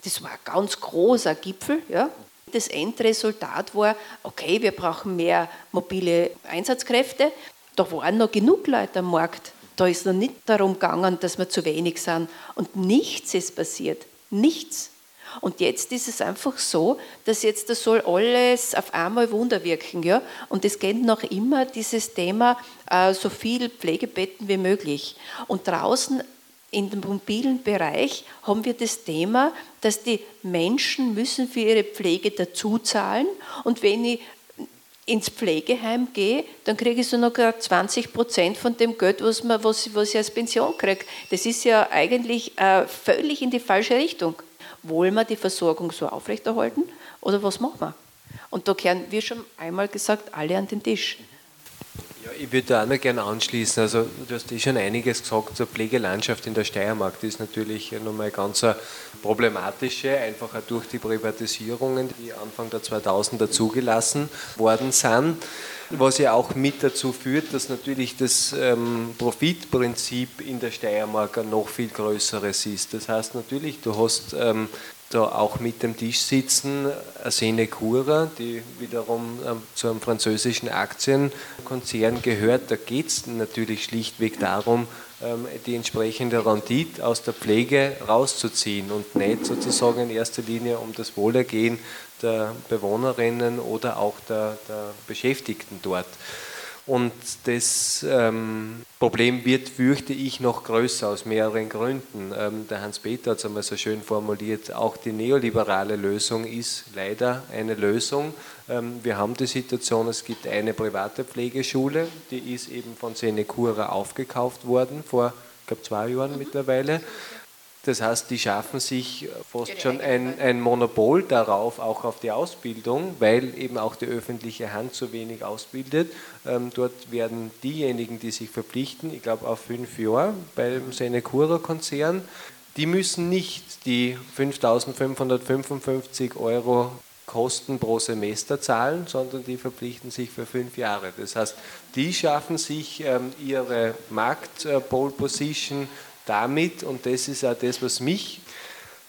das war ein ganz großer Gipfel. Ja. Das Endresultat war, okay, wir brauchen mehr mobile Einsatzkräfte. Da waren noch genug Leute am Markt. Da ist noch nicht darum gegangen, dass wir zu wenig sind. Und nichts ist passiert. Nichts. Und jetzt ist es einfach so, dass jetzt das soll alles auf einmal Wunder wirken. Ja? Und es geht noch immer dieses Thema, äh, so viel Pflegebetten wie möglich. Und draußen in dem mobilen Bereich haben wir das Thema, dass die Menschen müssen für ihre Pflege dazuzahlen und wenn ich ins Pflegeheim gehe, dann kriege ich so noch 20 Prozent von dem Geld, was, man, was, was ich als Pension kriege. Das ist ja eigentlich äh, völlig in die falsche Richtung. Wollen wir die Versorgung so aufrechterhalten oder was machen wir? Und da kehren, wie schon einmal gesagt, alle an den Tisch. Ja, ich würde da auch noch gerne anschließen. Also, du hast eh schon einiges gesagt zur Pflegelandschaft in der Steiermark. Die ist natürlich nochmal ganz problematische, einfach auch durch die Privatisierungen, die Anfang der 2000er zugelassen worden sind. Was ja auch mit dazu führt, dass natürlich das ähm, Profitprinzip in der Steiermark ein noch viel größeres ist. Das heißt natürlich, du hast ähm, da auch mit dem Tisch sitzen Arsene Cura, die wiederum ähm, zu einem französischen Aktienkonzern gehört. Da geht es natürlich schlichtweg darum, ähm, die entsprechende Rendite aus der Pflege rauszuziehen und nicht sozusagen in erster Linie um das Wohlergehen der Bewohnerinnen oder auch der, der Beschäftigten dort. Und das ähm, Problem wird, fürchte ich, noch größer aus mehreren Gründen. Ähm, der Hans-Peter hat es einmal so schön formuliert, auch die neoliberale Lösung ist leider eine Lösung. Ähm, wir haben die Situation, es gibt eine private Pflegeschule, die ist eben von Senecura aufgekauft worden, vor, ich glaube, zwei Jahren mittlerweile. Das heißt, die schaffen sich fast schon ein, ein, Monopol darauf, auch auf die Ausbildung, weil eben auch die öffentliche Hand zu wenig ausbildet. Ähm, dort werden diejenigen, die sich verpflichten, ich glaube auf fünf Jahre beim Senecura-Konzern, die müssen nicht die 5.555 Euro Kosten pro Semester zahlen, sondern die verpflichten sich für fünf Jahre. Das heißt, die schaffen sich ähm, ihre Markt-Pole-Position damit, und das ist auch das, was mich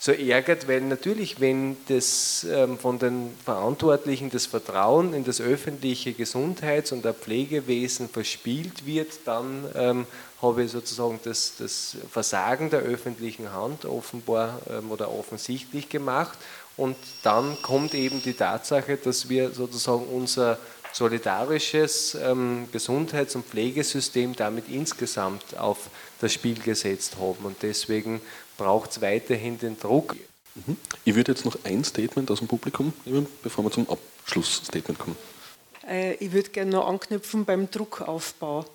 so ärgert, weil natürlich, wenn das ähm, von den Verantwortlichen das Vertrauen in das öffentliche Gesundheits- und Pflegewesen verspielt wird, dann ähm, habe ich sozusagen das, das, Versagen der öffentlichen Hand offenbar ähm, oder offensichtlich gemacht. Und dann kommt eben die Tatsache, dass wir sozusagen unser solidarisches ähm, Gesundheits- und Pflegesystem damit insgesamt auf das Spiel gesetzt haben. Und deswegen braucht es weiterhin den Druck. Mhm. Ich würde jetzt noch ein Statement aus dem Publikum nehmen, bevor wir zum Abschlussstatement kommen. Äh, ich würde gerne noch anknüpfen beim Druckaufbau.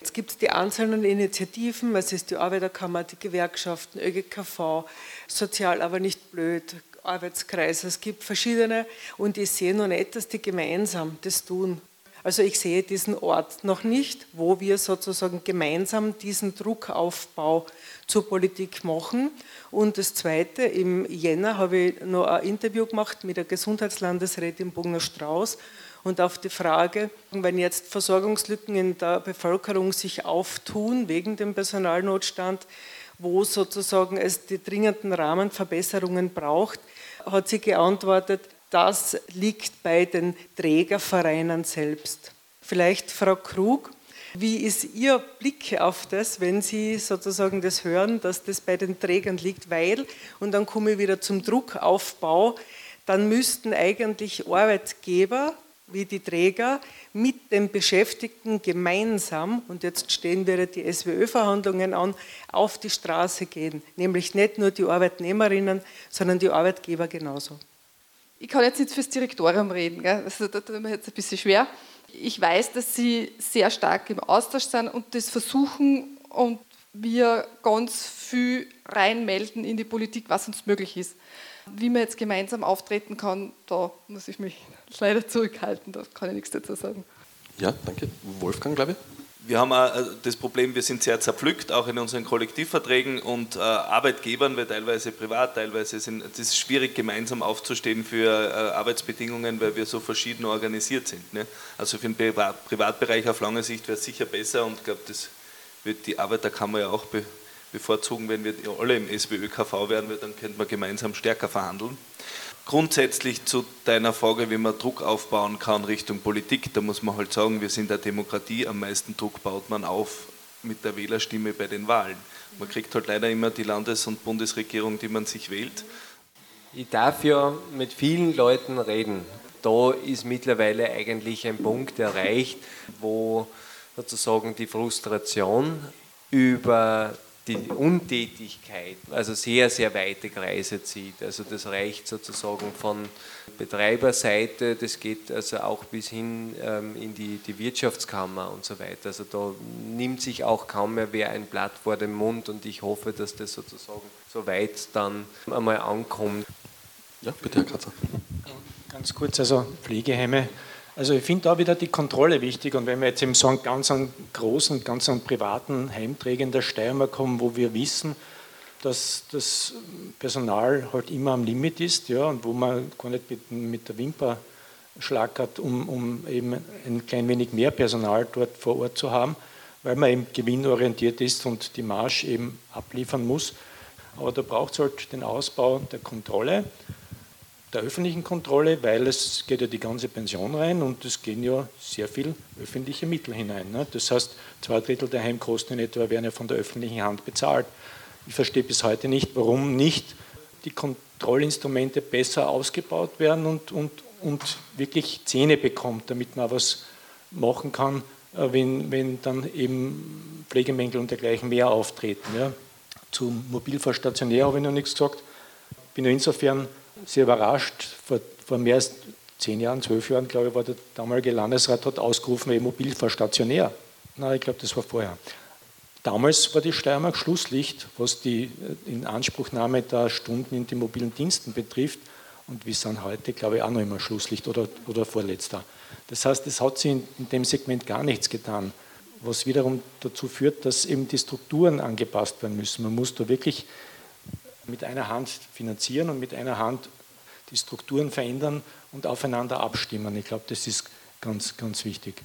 Es gibt die einzelnen Initiativen, es ist die Arbeiterkammer, die Gewerkschaften, ÖGKV, Sozial aber nicht blöd, Arbeitskreis. Es gibt verschiedene und ich sehe noch nicht, dass die gemeinsam das tun. Also ich sehe diesen Ort noch nicht, wo wir sozusagen gemeinsam diesen Druckaufbau zur Politik machen. Und das Zweite, im Jänner habe ich noch ein Interview gemacht mit der Gesundheitslandesrätin Bogner Strauß und auf die Frage, wenn jetzt Versorgungslücken in der Bevölkerung sich auftun wegen dem Personalnotstand, wo sozusagen es die dringenden Rahmenverbesserungen braucht, hat sie geantwortet, das liegt bei den Trägervereinen selbst. Vielleicht Frau Krug, wie ist Ihr Blick auf das, wenn Sie sozusagen das hören, dass das bei den Trägern liegt? Weil, und dann komme ich wieder zum Druckaufbau, dann müssten eigentlich Arbeitgeber wie die Träger mit den Beschäftigten gemeinsam, und jetzt stehen wieder die SWÖ-Verhandlungen an, auf die Straße gehen. Nämlich nicht nur die Arbeitnehmerinnen, sondern die Arbeitgeber genauso. Ich kann jetzt nicht fürs Direktorium reden, gell? Also, da tut mir jetzt ein bisschen schwer. Ich weiß, dass Sie sehr stark im Austausch sind und das versuchen und wir ganz viel reinmelden in die Politik, was uns möglich ist. Wie man jetzt gemeinsam auftreten kann, da muss ich mich [LAUGHS] leider zurückhalten, da kann ich nichts dazu sagen. Ja, danke. Wolfgang, glaube ich wir haben auch äh, das Problem, wir sind sehr zerpflückt, auch in unseren Kollektivverträgen und äh, Arbeitgebern, weil teilweise privat, teilweise sind es ist schwierig, gemeinsam aufzustehen für äh, Arbeitsbedingungen, weil wir so verschieden organisiert sind. Ne? Also für den Privat Privatbereich auf lange Sicht wäre es sicher besser und ich glaube, das wird die Arbeiterkammer ja auch be bevorzugen, wenn wir alle im SWÖKV wären, dann könnte man gemeinsam stärker verhandeln grundsätzlich zu deiner Frage, wie man Druck aufbauen kann Richtung Politik, da muss man halt sagen, wir sind eine Demokratie, am meisten Druck baut man auf mit der Wählerstimme bei den Wahlen. Man kriegt halt leider immer die Landes- und Bundesregierung, die man sich wählt. Ich darf ja mit vielen Leuten reden. Da ist mittlerweile eigentlich ein Punkt erreicht, wo sozusagen die Frustration über die Untätigkeit also sehr, sehr weite Kreise zieht. Also das reicht sozusagen von Betreiberseite, das geht also auch bis hin ähm, in die, die Wirtschaftskammer und so weiter. Also da nimmt sich auch kaum mehr wer ein Blatt vor den Mund und ich hoffe, dass das sozusagen so weit dann einmal ankommt. Ja, bitte, Herr Kratzer. Ganz kurz, also Pflegeheime. Also ich finde da wieder die Kontrolle wichtig und wenn wir jetzt eben so einen ganz einen großen, ganz einen privaten Heimträger in der Steiermark haben, wo wir wissen, dass das Personal halt immer am Limit ist ja, und wo man gar nicht mit, mit der Wimper schlackert, um, um eben ein klein wenig mehr Personal dort vor Ort zu haben, weil man eben gewinnorientiert ist und die Marsch eben abliefern muss. Aber da braucht es halt den Ausbau der Kontrolle der öffentlichen Kontrolle, weil es geht ja die ganze Pension rein und es gehen ja sehr viel öffentliche Mittel hinein. Ne? Das heißt, zwei Drittel der Heimkosten in etwa werden ja von der öffentlichen Hand bezahlt. Ich verstehe bis heute nicht, warum nicht die Kontrollinstrumente besser ausgebaut werden und, und, und wirklich Zähne bekommt, damit man was machen kann, äh, wenn, wenn dann eben Pflegemängel und dergleichen mehr auftreten. Ja? Zum Mobilfahrstationär habe ich noch nichts gesagt. Bin nur insofern sehr überrascht. Vor, vor mehr als zehn Jahren, zwölf Jahren, glaube ich, war der damalige Landesrat hat ausgerufen, E-Mobil stationär. Nein, ich glaube, das war vorher. Damals war die Steiermark Schlusslicht, was die äh, Inanspruchnahme der Stunden in den mobilen Diensten betrifft. Und wir sind heute, glaube ich, auch noch immer Schlusslicht oder, oder vorletzter. Das heißt, es hat sich in, in dem Segment gar nichts getan, was wiederum dazu führt, dass eben die Strukturen angepasst werden müssen. Man muss da wirklich mit einer Hand finanzieren und mit einer Hand die Strukturen verändern und aufeinander abstimmen. Ich glaube, das ist ganz, ganz wichtig.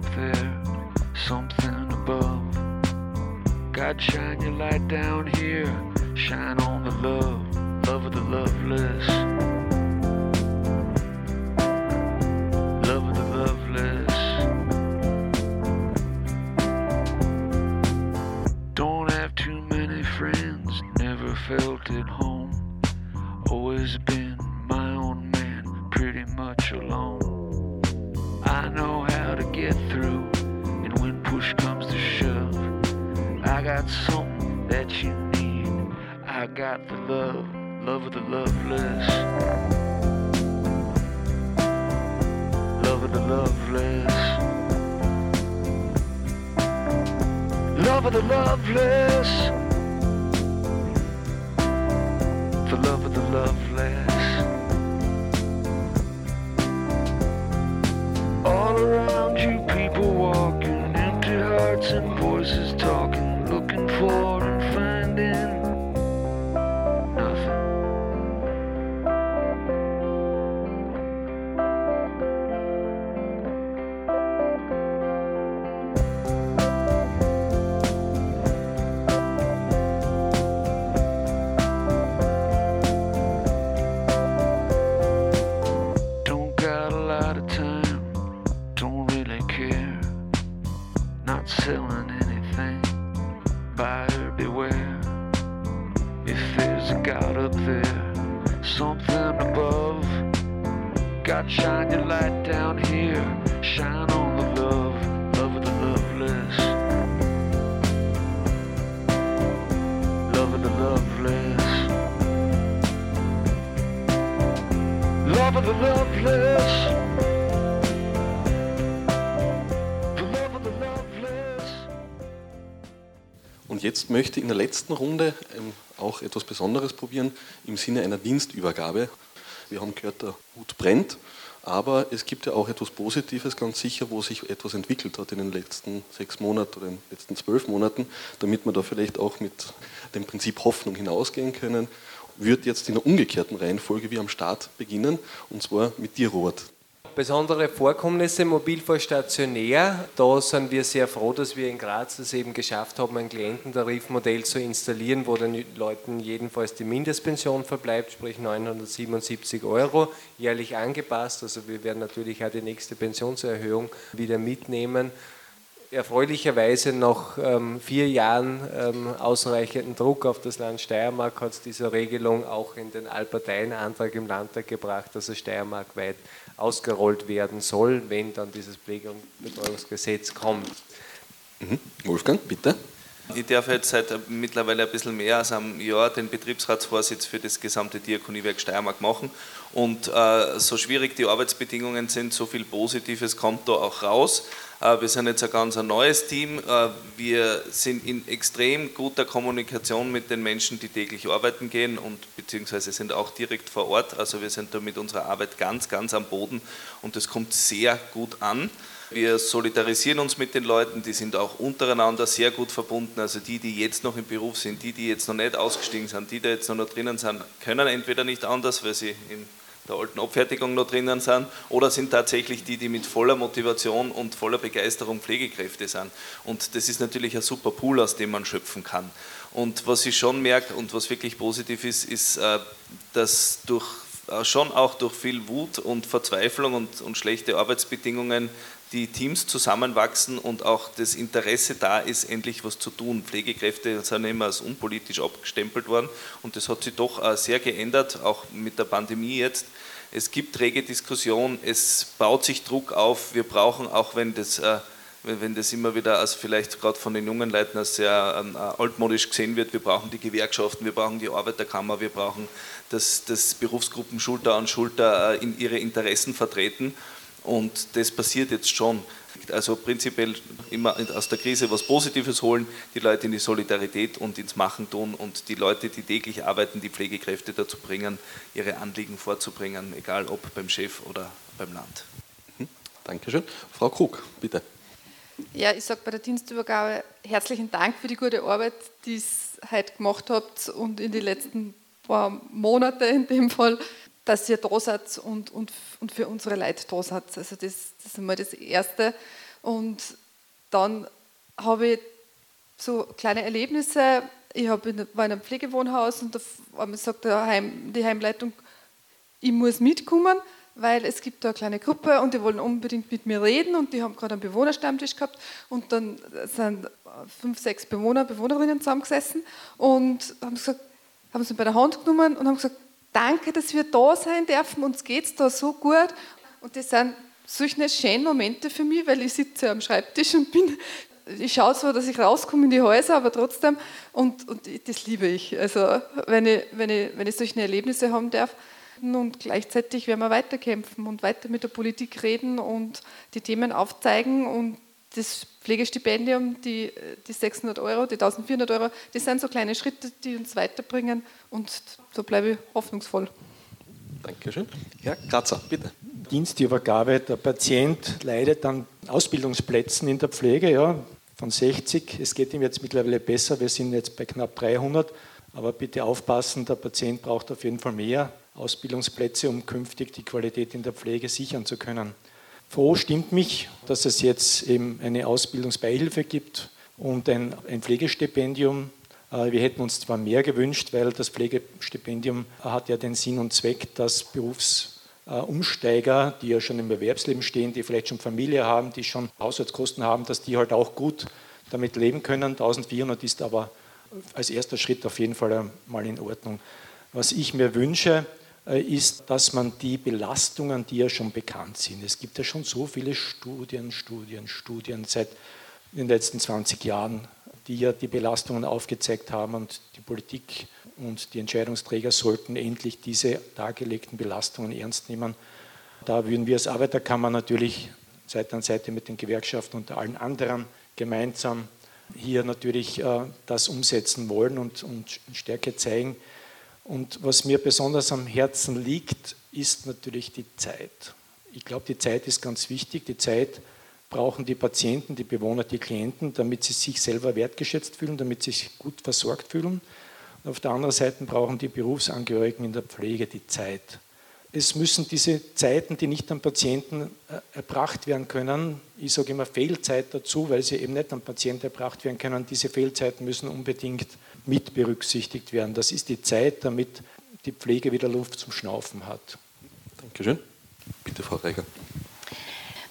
up there, something above. God, shine your light down here, shine on the love, love of the loveless. buyer beware. If there's a God up there, something above. God, shine your light down here. Shine on the love, love of the loveless. Love of the loveless. Love of the loveless. Jetzt möchte ich in der letzten Runde ähm, auch etwas Besonderes probieren im Sinne einer Dienstübergabe. Wir haben gehört, der Hut brennt, aber es gibt ja auch etwas Positives, ganz sicher, wo sich etwas entwickelt hat in den letzten sechs Monaten oder in den letzten zwölf Monaten, damit wir da vielleicht auch mit dem Prinzip Hoffnung hinausgehen können. Wird jetzt in der umgekehrten Reihenfolge wie am Start beginnen, und zwar mit dir, Robert Besondere Vorkommnisse mobilvoll stationär. Da sind wir sehr froh, dass wir in Graz es eben geschafft haben, ein Kliententarifmodell zu installieren, wo den Leuten jedenfalls die Mindestpension verbleibt, sprich 977 Euro, jährlich angepasst. Also wir werden natürlich auch die nächste Pensionserhöhung wieder mitnehmen erfreulicherweise nach ähm, vier Jahren ähm, ausreichenden Druck auf das Land Steiermark hat es diese Regelung auch in den Allparteienantrag im Landtag gebracht, dass es steiermarkweit ausgerollt werden soll, wenn dann dieses Pflege- und Betreuungsgesetz kommt. Mhm. Wolfgang, bitte. Ich darf jetzt seit mittlerweile ein bisschen mehr als einem Jahr den Betriebsratsvorsitz für das gesamte Diakoniewerk Steiermark machen. Und äh, so schwierig die Arbeitsbedingungen sind, so viel Positives kommt da auch raus. Äh, wir sind jetzt ein ganz neues Team. Äh, wir sind in extrem guter Kommunikation mit den Menschen, die täglich arbeiten gehen und beziehungsweise sind auch direkt vor Ort. Also wir sind da mit unserer Arbeit ganz, ganz am Boden und das kommt sehr gut an. Wir solidarisieren uns mit den Leuten, die sind auch untereinander sehr gut verbunden. Also die, die jetzt noch im Beruf sind, die, die jetzt noch nicht ausgestiegen sind, die, die jetzt noch drinnen sind, können entweder nicht anders, weil sie in der alten Abfertigung noch drinnen sind, oder sind tatsächlich die, die mit voller Motivation und voller Begeisterung Pflegekräfte sind. Und das ist natürlich ein super Pool, aus dem man schöpfen kann. Und was ich schon merke und was wirklich positiv ist, ist, äh, dass durch äh, schon auch durch viel Wut und Verzweiflung und, und schlechte Arbeitsbedingungen die Teams zusammenwachsen und auch das Interesse da ist, endlich was zu tun. Pflegekräfte sind immer als unpolitisch abgestempelt worden und das hat sich doch äh, sehr geändert, auch mit der Pandemie jetzt. Es gibt rege Diskussion, es baut sich Druck auf. Wir brauchen, auch wenn das, äh, wenn das immer wieder als vielleicht gerade von den jungen Leuten als sehr ähm, äh, altmodisch gesehen wird, wir brauchen die Gewerkschaften, wir brauchen die Arbeiterkammer, wir brauchen, dass, dass Berufsgruppen Schulter an Schulter in ihre Interessen vertreten. Und das passiert jetzt schon. Also prinzipiell immer aus der Krise was Positives holen, die Leute in die Solidarität und ins Machen tun und die Leute, die täglich arbeiten, die Pflegekräfte dazu bringen, ihre Anliegen vorzubringen, egal ob beim Chef oder beim Land. Mhm. Dankeschön. Frau Krug, bitte. Ja, ich sage bei der Dienstübergabe herzlichen Dank für die gute Arbeit, die ihr heute gemacht habt und in den letzten paar Monaten in dem Fall dass ihr da seid und, und, und für unsere Leute da seid. Also das, das ist einmal das Erste. Und dann habe ich so kleine Erlebnisse. Ich habe in, war in einem Pflegewohnhaus und da sagt Heim, die Heimleitung, ich muss mitkommen, weil es gibt da eine kleine Gruppe und die wollen unbedingt mit mir reden und die haben gerade einen Bewohnerstammtisch gehabt und dann sind fünf, sechs Bewohner, Bewohnerinnen zusammengesessen und haben, gesagt, haben sie bei der Hand genommen und haben gesagt, danke, dass wir da sein dürfen, uns geht es da so gut. Und das sind solche schöne Momente für mich, weil ich sitze am Schreibtisch und bin, ich schaue zwar, dass ich rauskomme in die Häuser, aber trotzdem, und, und das liebe ich. Also wenn ich, wenn, ich, wenn ich solche Erlebnisse haben darf, und gleichzeitig werden wir weiterkämpfen und weiter mit der Politik reden und die Themen aufzeigen und das Pflegestipendium, die, die 600 Euro, die 1400 Euro, das sind so kleine Schritte, die uns weiterbringen und so bleibe ich hoffnungsvoll. Dankeschön. Herr Kratzer, bitte. Dienstübergabe. Der Patient leidet an Ausbildungsplätzen in der Pflege, ja, von 60. Es geht ihm jetzt mittlerweile besser. Wir sind jetzt bei knapp 300. Aber bitte aufpassen, der Patient braucht auf jeden Fall mehr Ausbildungsplätze, um künftig die Qualität in der Pflege sichern zu können. Froh stimmt mich, dass es jetzt eben eine Ausbildungsbeihilfe gibt und ein, ein Pflegestipendium. Äh, wir hätten uns zwar mehr gewünscht, weil das Pflegestipendium hat ja den Sinn und Zweck, dass Berufsumsteiger, die ja schon im Erwerbsleben stehen, die vielleicht schon Familie haben, die schon Haushaltskosten haben, dass die halt auch gut damit leben können. 1400 ist aber als erster Schritt auf jeden Fall mal in Ordnung. Was ich mir wünsche, ist, dass man die Belastungen, die ja schon bekannt sind, es gibt ja schon so viele Studien, Studien, Studien seit den letzten 20 Jahren, die ja die Belastungen aufgezeigt haben und die Politik und die Entscheidungsträger sollten endlich diese dargelegten Belastungen ernst nehmen. Da würden wir als Arbeiterkammer natürlich Seite an Seite mit den Gewerkschaften und allen anderen gemeinsam hier natürlich äh, das umsetzen wollen und, und Stärke zeigen. Und was mir besonders am Herzen liegt, ist natürlich die Zeit. Ich glaube, die Zeit ist ganz wichtig. Die Zeit brauchen die Patienten, die Bewohner, die Klienten, damit sie sich selber wertgeschätzt fühlen, damit sie sich gut versorgt fühlen. Und auf der anderen Seite brauchen die Berufsangehörigen in der Pflege die Zeit. es müssen diese Zeiten, die nicht am Patienten äh, erbracht werden können, ich sage immer Fehlzeit dazu, weil sie eben nicht am Patienten erbracht werden können, diese Fehlzeiten müssen unbedingt mit berücksichtigt werden. Das ist die Zeit, damit die Pflege wieder Luft zum Schnaufen hat. Dankeschön. Bitte, Frau Reiger.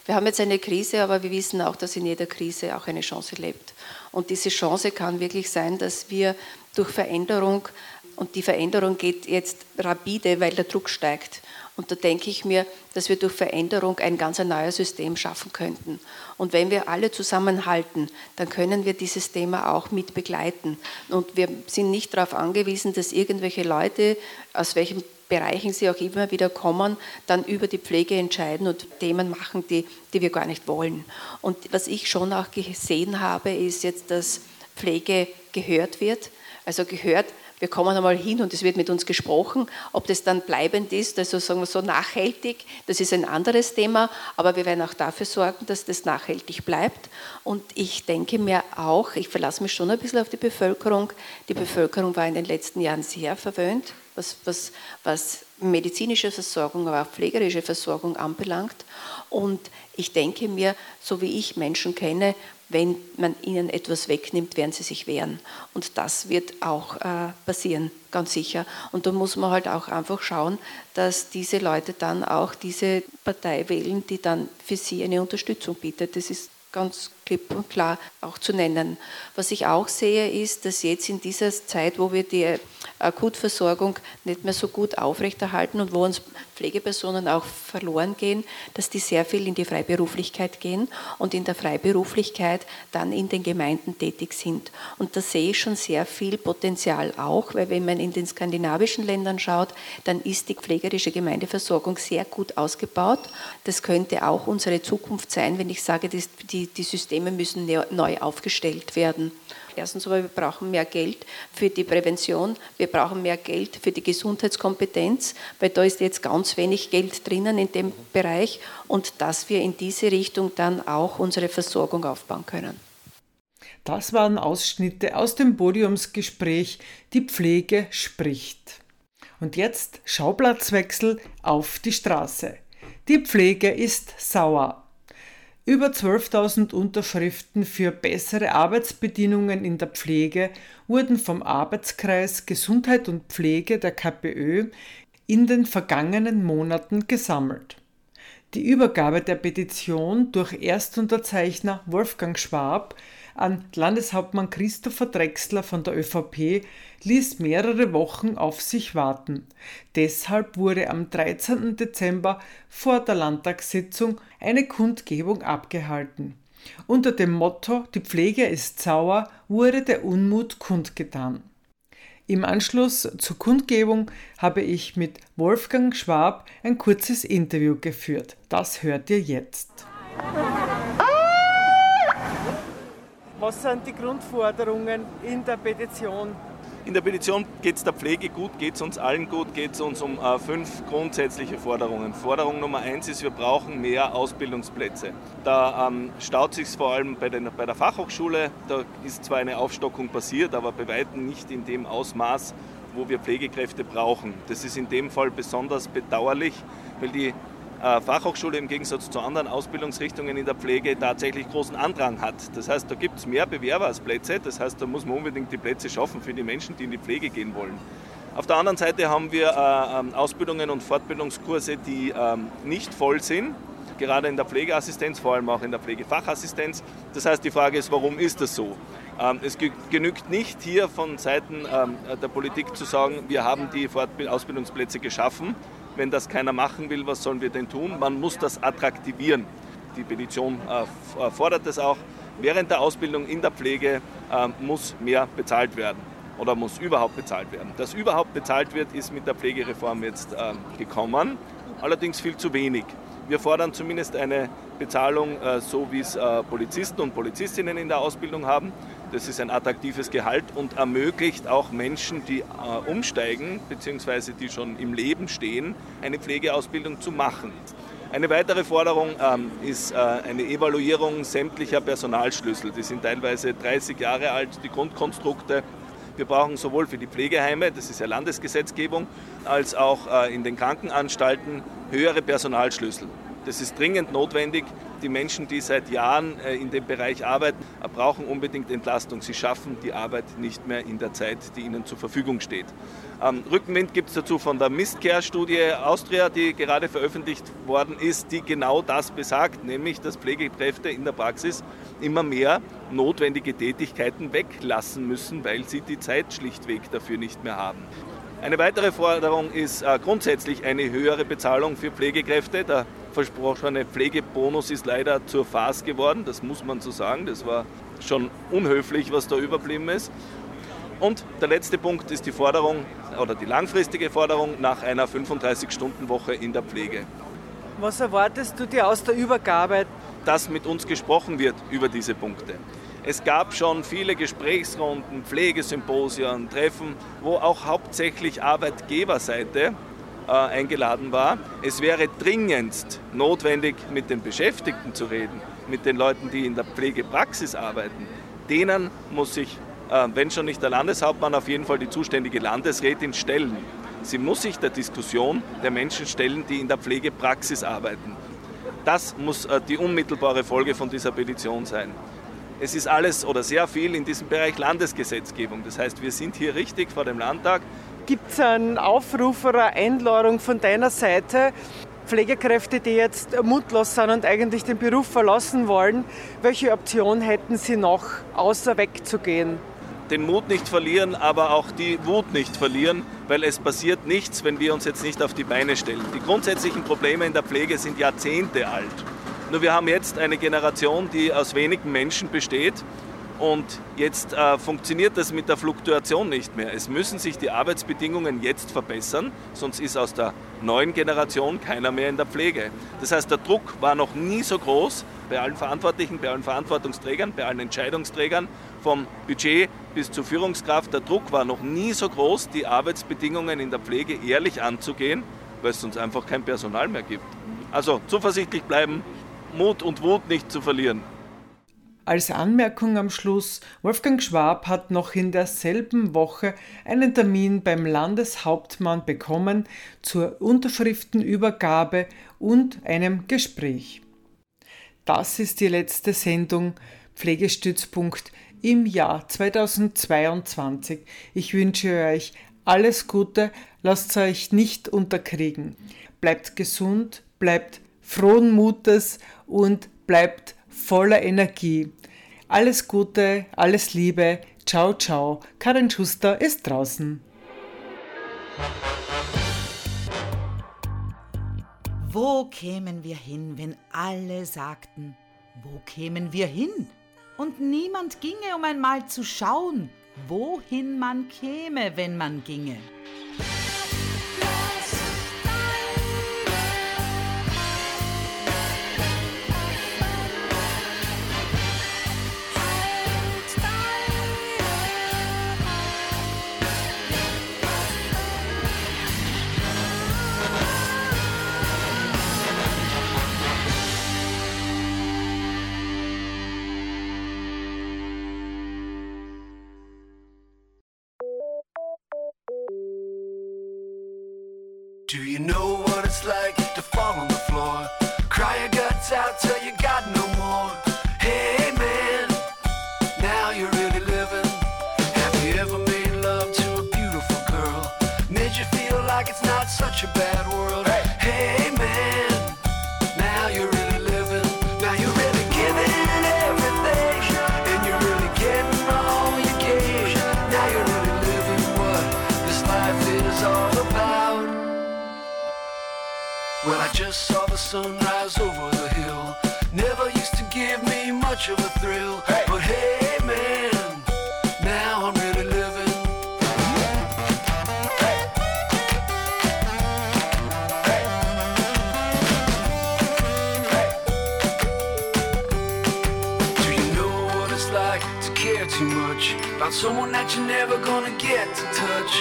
Wir haben jetzt eine Krise, aber wir wissen auch, dass in jeder Krise auch eine Chance lebt. Und diese Chance kann wirklich sein, dass wir durch Veränderung, und die Veränderung geht jetzt rapide, weil der Druck steigt, und da denke ich mir, dass wir durch Veränderung ein ganz neues System schaffen könnten. Und wenn wir alle zusammenhalten, dann können wir dieses Thema auch mit begleiten. Und wir sind nicht darauf angewiesen, dass irgendwelche Leute, aus welchen Bereichen sie auch immer wieder kommen, dann über die Pflege entscheiden und Themen machen, die, die wir gar nicht wollen. Und was ich schon auch gesehen habe, ist jetzt, dass Pflege gehört wird. Also gehört wir kommen einmal hin und es wird mit uns gesprochen. Ob das dann bleibend ist, also sagen wir so nachhaltig, das ist ein anderes Thema, aber wir werden auch dafür sorgen, dass das nachhaltig bleibt. Und ich denke mir auch, ich verlasse mich schon ein bisschen auf die Bevölkerung. Die Bevölkerung war in den letzten Jahren sehr verwöhnt, was, was, was medizinische Versorgung, aber auch pflegerische Versorgung anbelangt. Und ich denke mir, so wie ich Menschen kenne, wenn man ihnen etwas wegnimmt, werden sie sich wehren. Und das wird auch äh, passieren, ganz sicher. Und da muss man halt auch einfach schauen, dass diese Leute dann auch diese Partei wählen, die dann für sie eine Unterstützung bietet. Das ist ganz klipp und klar auch zu nennen. Was ich auch sehe, ist, dass jetzt in dieser Zeit, wo wir die Akutversorgung nicht mehr so gut aufrechterhalten und wo uns Pflegepersonen auch verloren gehen, dass die sehr viel in die Freiberuflichkeit gehen und in der Freiberuflichkeit dann in den Gemeinden tätig sind. Und da sehe ich schon sehr viel Potenzial auch, weil wenn man in den skandinavischen Ländern schaut, dann ist die pflegerische Gemeindeversorgung sehr gut ausgebaut. Das könnte auch unsere Zukunft sein, wenn ich sage, die, die Systeme müssen neu aufgestellt werden. Erstens aber, wir brauchen mehr Geld für die Prävention, wir brauchen mehr Geld für die Gesundheitskompetenz, weil da ist jetzt ganz wenig Geld drinnen in dem Bereich und dass wir in diese Richtung dann auch unsere Versorgung aufbauen können. Das waren Ausschnitte aus dem Podiumsgespräch Die Pflege spricht. Und jetzt Schauplatzwechsel auf die Straße. Die Pflege ist sauer. Über 12.000 Unterschriften für bessere Arbeitsbedingungen in der Pflege wurden vom Arbeitskreis Gesundheit und Pflege der KPÖ in den vergangenen Monaten gesammelt. Die Übergabe der Petition durch Erstunterzeichner Wolfgang Schwab an Landeshauptmann Christopher Drexler von der ÖVP ließ mehrere Wochen auf sich warten. Deshalb wurde am 13. Dezember vor der Landtagssitzung eine Kundgebung abgehalten. Unter dem Motto Die Pflege ist sauer wurde der Unmut kundgetan. Im Anschluss zur Kundgebung habe ich mit Wolfgang Schwab ein kurzes Interview geführt. Das hört ihr jetzt. Was sind die Grundforderungen in der Petition? In der Petition geht es der Pflege gut, geht es uns allen gut, geht es uns um äh, fünf grundsätzliche Forderungen. Forderung Nummer eins ist, wir brauchen mehr Ausbildungsplätze. Da ähm, staut sich vor allem bei, den, bei der Fachhochschule. Da ist zwar eine Aufstockung passiert, aber bei weitem nicht in dem Ausmaß, wo wir Pflegekräfte brauchen. Das ist in dem Fall besonders bedauerlich, weil die Fachhochschule im Gegensatz zu anderen Ausbildungsrichtungen in der Pflege tatsächlich großen Andrang hat. Das heißt, da gibt es mehr Bewerber als Plätze. Das heißt, da muss man unbedingt die Plätze schaffen für die Menschen, die in die Pflege gehen wollen. Auf der anderen Seite haben wir äh, ähm, Ausbildungen und Fortbildungskurse, die ähm, nicht voll sind, gerade in der Pflegeassistenz, vor allem auch in der Pflegefachassistenz. Das heißt, die Frage ist, warum ist das so? Ähm, es genügt nicht hier von Seiten der Politik zu sagen, wir haben die Ausbildungsplätze geschaffen wenn das keiner machen will, was sollen wir denn tun? Man muss das attraktivieren. Die Petition äh, fordert es auch. Während der Ausbildung in der Pflege äh, muss mehr bezahlt werden oder muss überhaupt bezahlt werden. Dass überhaupt bezahlt wird, ist mit der Pflegereform jetzt äh, gekommen, allerdings viel zu wenig. Wir fordern zumindest eine Bezahlung, äh, so wie es äh, Polizisten und Polizistinnen in der Ausbildung haben. Das ist ein attraktives Gehalt und ermöglicht auch Menschen, die äh, umsteigen bzw. die schon im Leben stehen, eine Pflegeausbildung zu machen. Eine weitere Forderung ähm, ist äh, eine Evaluierung sämtlicher Personalschlüssel. Die sind teilweise 30 Jahre alt, die Grundkonstrukte. Wir brauchen sowohl für die Pflegeheime, das ist ja Landesgesetzgebung, als auch äh, in den Krankenanstalten höhere Personalschlüssel. Das ist dringend notwendig. Die Menschen, die seit Jahren äh, in dem Bereich arbeiten, brauchen unbedingt Entlastung. Sie schaffen die Arbeit nicht mehr in der Zeit, die ihnen zur Verfügung steht. Rückenwind gibt es dazu von der Mistcare-Studie Austria, die gerade veröffentlicht worden ist, die genau das besagt, nämlich dass Pflegekräfte in der Praxis immer mehr notwendige Tätigkeiten weglassen müssen, weil sie die Zeit schlichtweg dafür nicht mehr haben. Eine weitere Forderung ist äh, grundsätzlich eine höhere Bezahlung für Pflegekräfte. Der versprochene Pflegebonus ist leider zur Farce geworden, das muss man so sagen. Das war schon unhöflich, was da überblieben ist. Und der letzte Punkt ist die Forderung oder die langfristige Forderung nach einer 35-Stunden-Woche in der Pflege. Was erwartest du dir aus der Übergabe? Dass mit uns gesprochen wird über diese Punkte. Es gab schon viele Gesprächsrunden, Pflegesymposien, Treffen, wo auch hauptsächlich Arbeitgeberseite äh, eingeladen war. Es wäre dringendst notwendig, mit den Beschäftigten zu reden, mit den Leuten, die in der Pflegepraxis arbeiten. Denen muss sich, äh, wenn schon nicht der Landeshauptmann, auf jeden Fall die zuständige Landesrätin stellen. Sie muss sich der Diskussion der Menschen stellen, die in der Pflegepraxis arbeiten. Das muss äh, die unmittelbare Folge von dieser Petition sein. Es ist alles oder sehr viel in diesem Bereich Landesgesetzgebung. Das heißt, wir sind hier richtig vor dem Landtag. Gibt es einen Aufruf oder eine Einladung von deiner Seite? Pflegekräfte, die jetzt mutlos sind und eigentlich den Beruf verlassen wollen, welche Option hätten sie noch, außer wegzugehen? Den Mut nicht verlieren, aber auch die Wut nicht verlieren, weil es passiert nichts, wenn wir uns jetzt nicht auf die Beine stellen. Die grundsätzlichen Probleme in der Pflege sind Jahrzehnte alt. Nur wir haben jetzt eine Generation, die aus wenigen Menschen besteht und jetzt äh, funktioniert das mit der Fluktuation nicht mehr. Es müssen sich die Arbeitsbedingungen jetzt verbessern, sonst ist aus der neuen Generation keiner mehr in der Pflege. Das heißt, der Druck war noch nie so groß bei allen Verantwortlichen, bei allen Verantwortungsträgern, bei allen Entscheidungsträgern, vom Budget bis zur Führungskraft. Der Druck war noch nie so groß, die Arbeitsbedingungen in der Pflege ehrlich anzugehen, weil es sonst einfach kein Personal mehr gibt. Also zuversichtlich bleiben, Mut und Wut nicht zu verlieren. Als Anmerkung am Schluss, Wolfgang Schwab hat noch in derselben Woche einen Termin beim Landeshauptmann bekommen zur Unterschriftenübergabe und einem Gespräch. Das ist die letzte Sendung Pflegestützpunkt im Jahr 2022. Ich wünsche euch alles Gute, lasst euch nicht unterkriegen. Bleibt gesund, bleibt frohen Mutes und bleibt voller Energie. Alles Gute, alles Liebe. Ciao, ciao. Karin Schuster ist draußen. Wo kämen wir hin, wenn alle sagten, wo kämen wir hin? Und niemand ginge, um einmal zu schauen, wohin man käme, wenn man ginge. It's like sunrise over the hill. Never used to give me much of a thrill. But hey, man, now I'm really living. Do you know what it's like to care too much about someone that you're never gonna get to touch?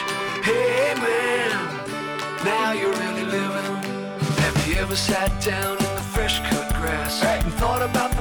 Hey, man, now you're really living. Have you ever sat down in the fresh cut grass and thought about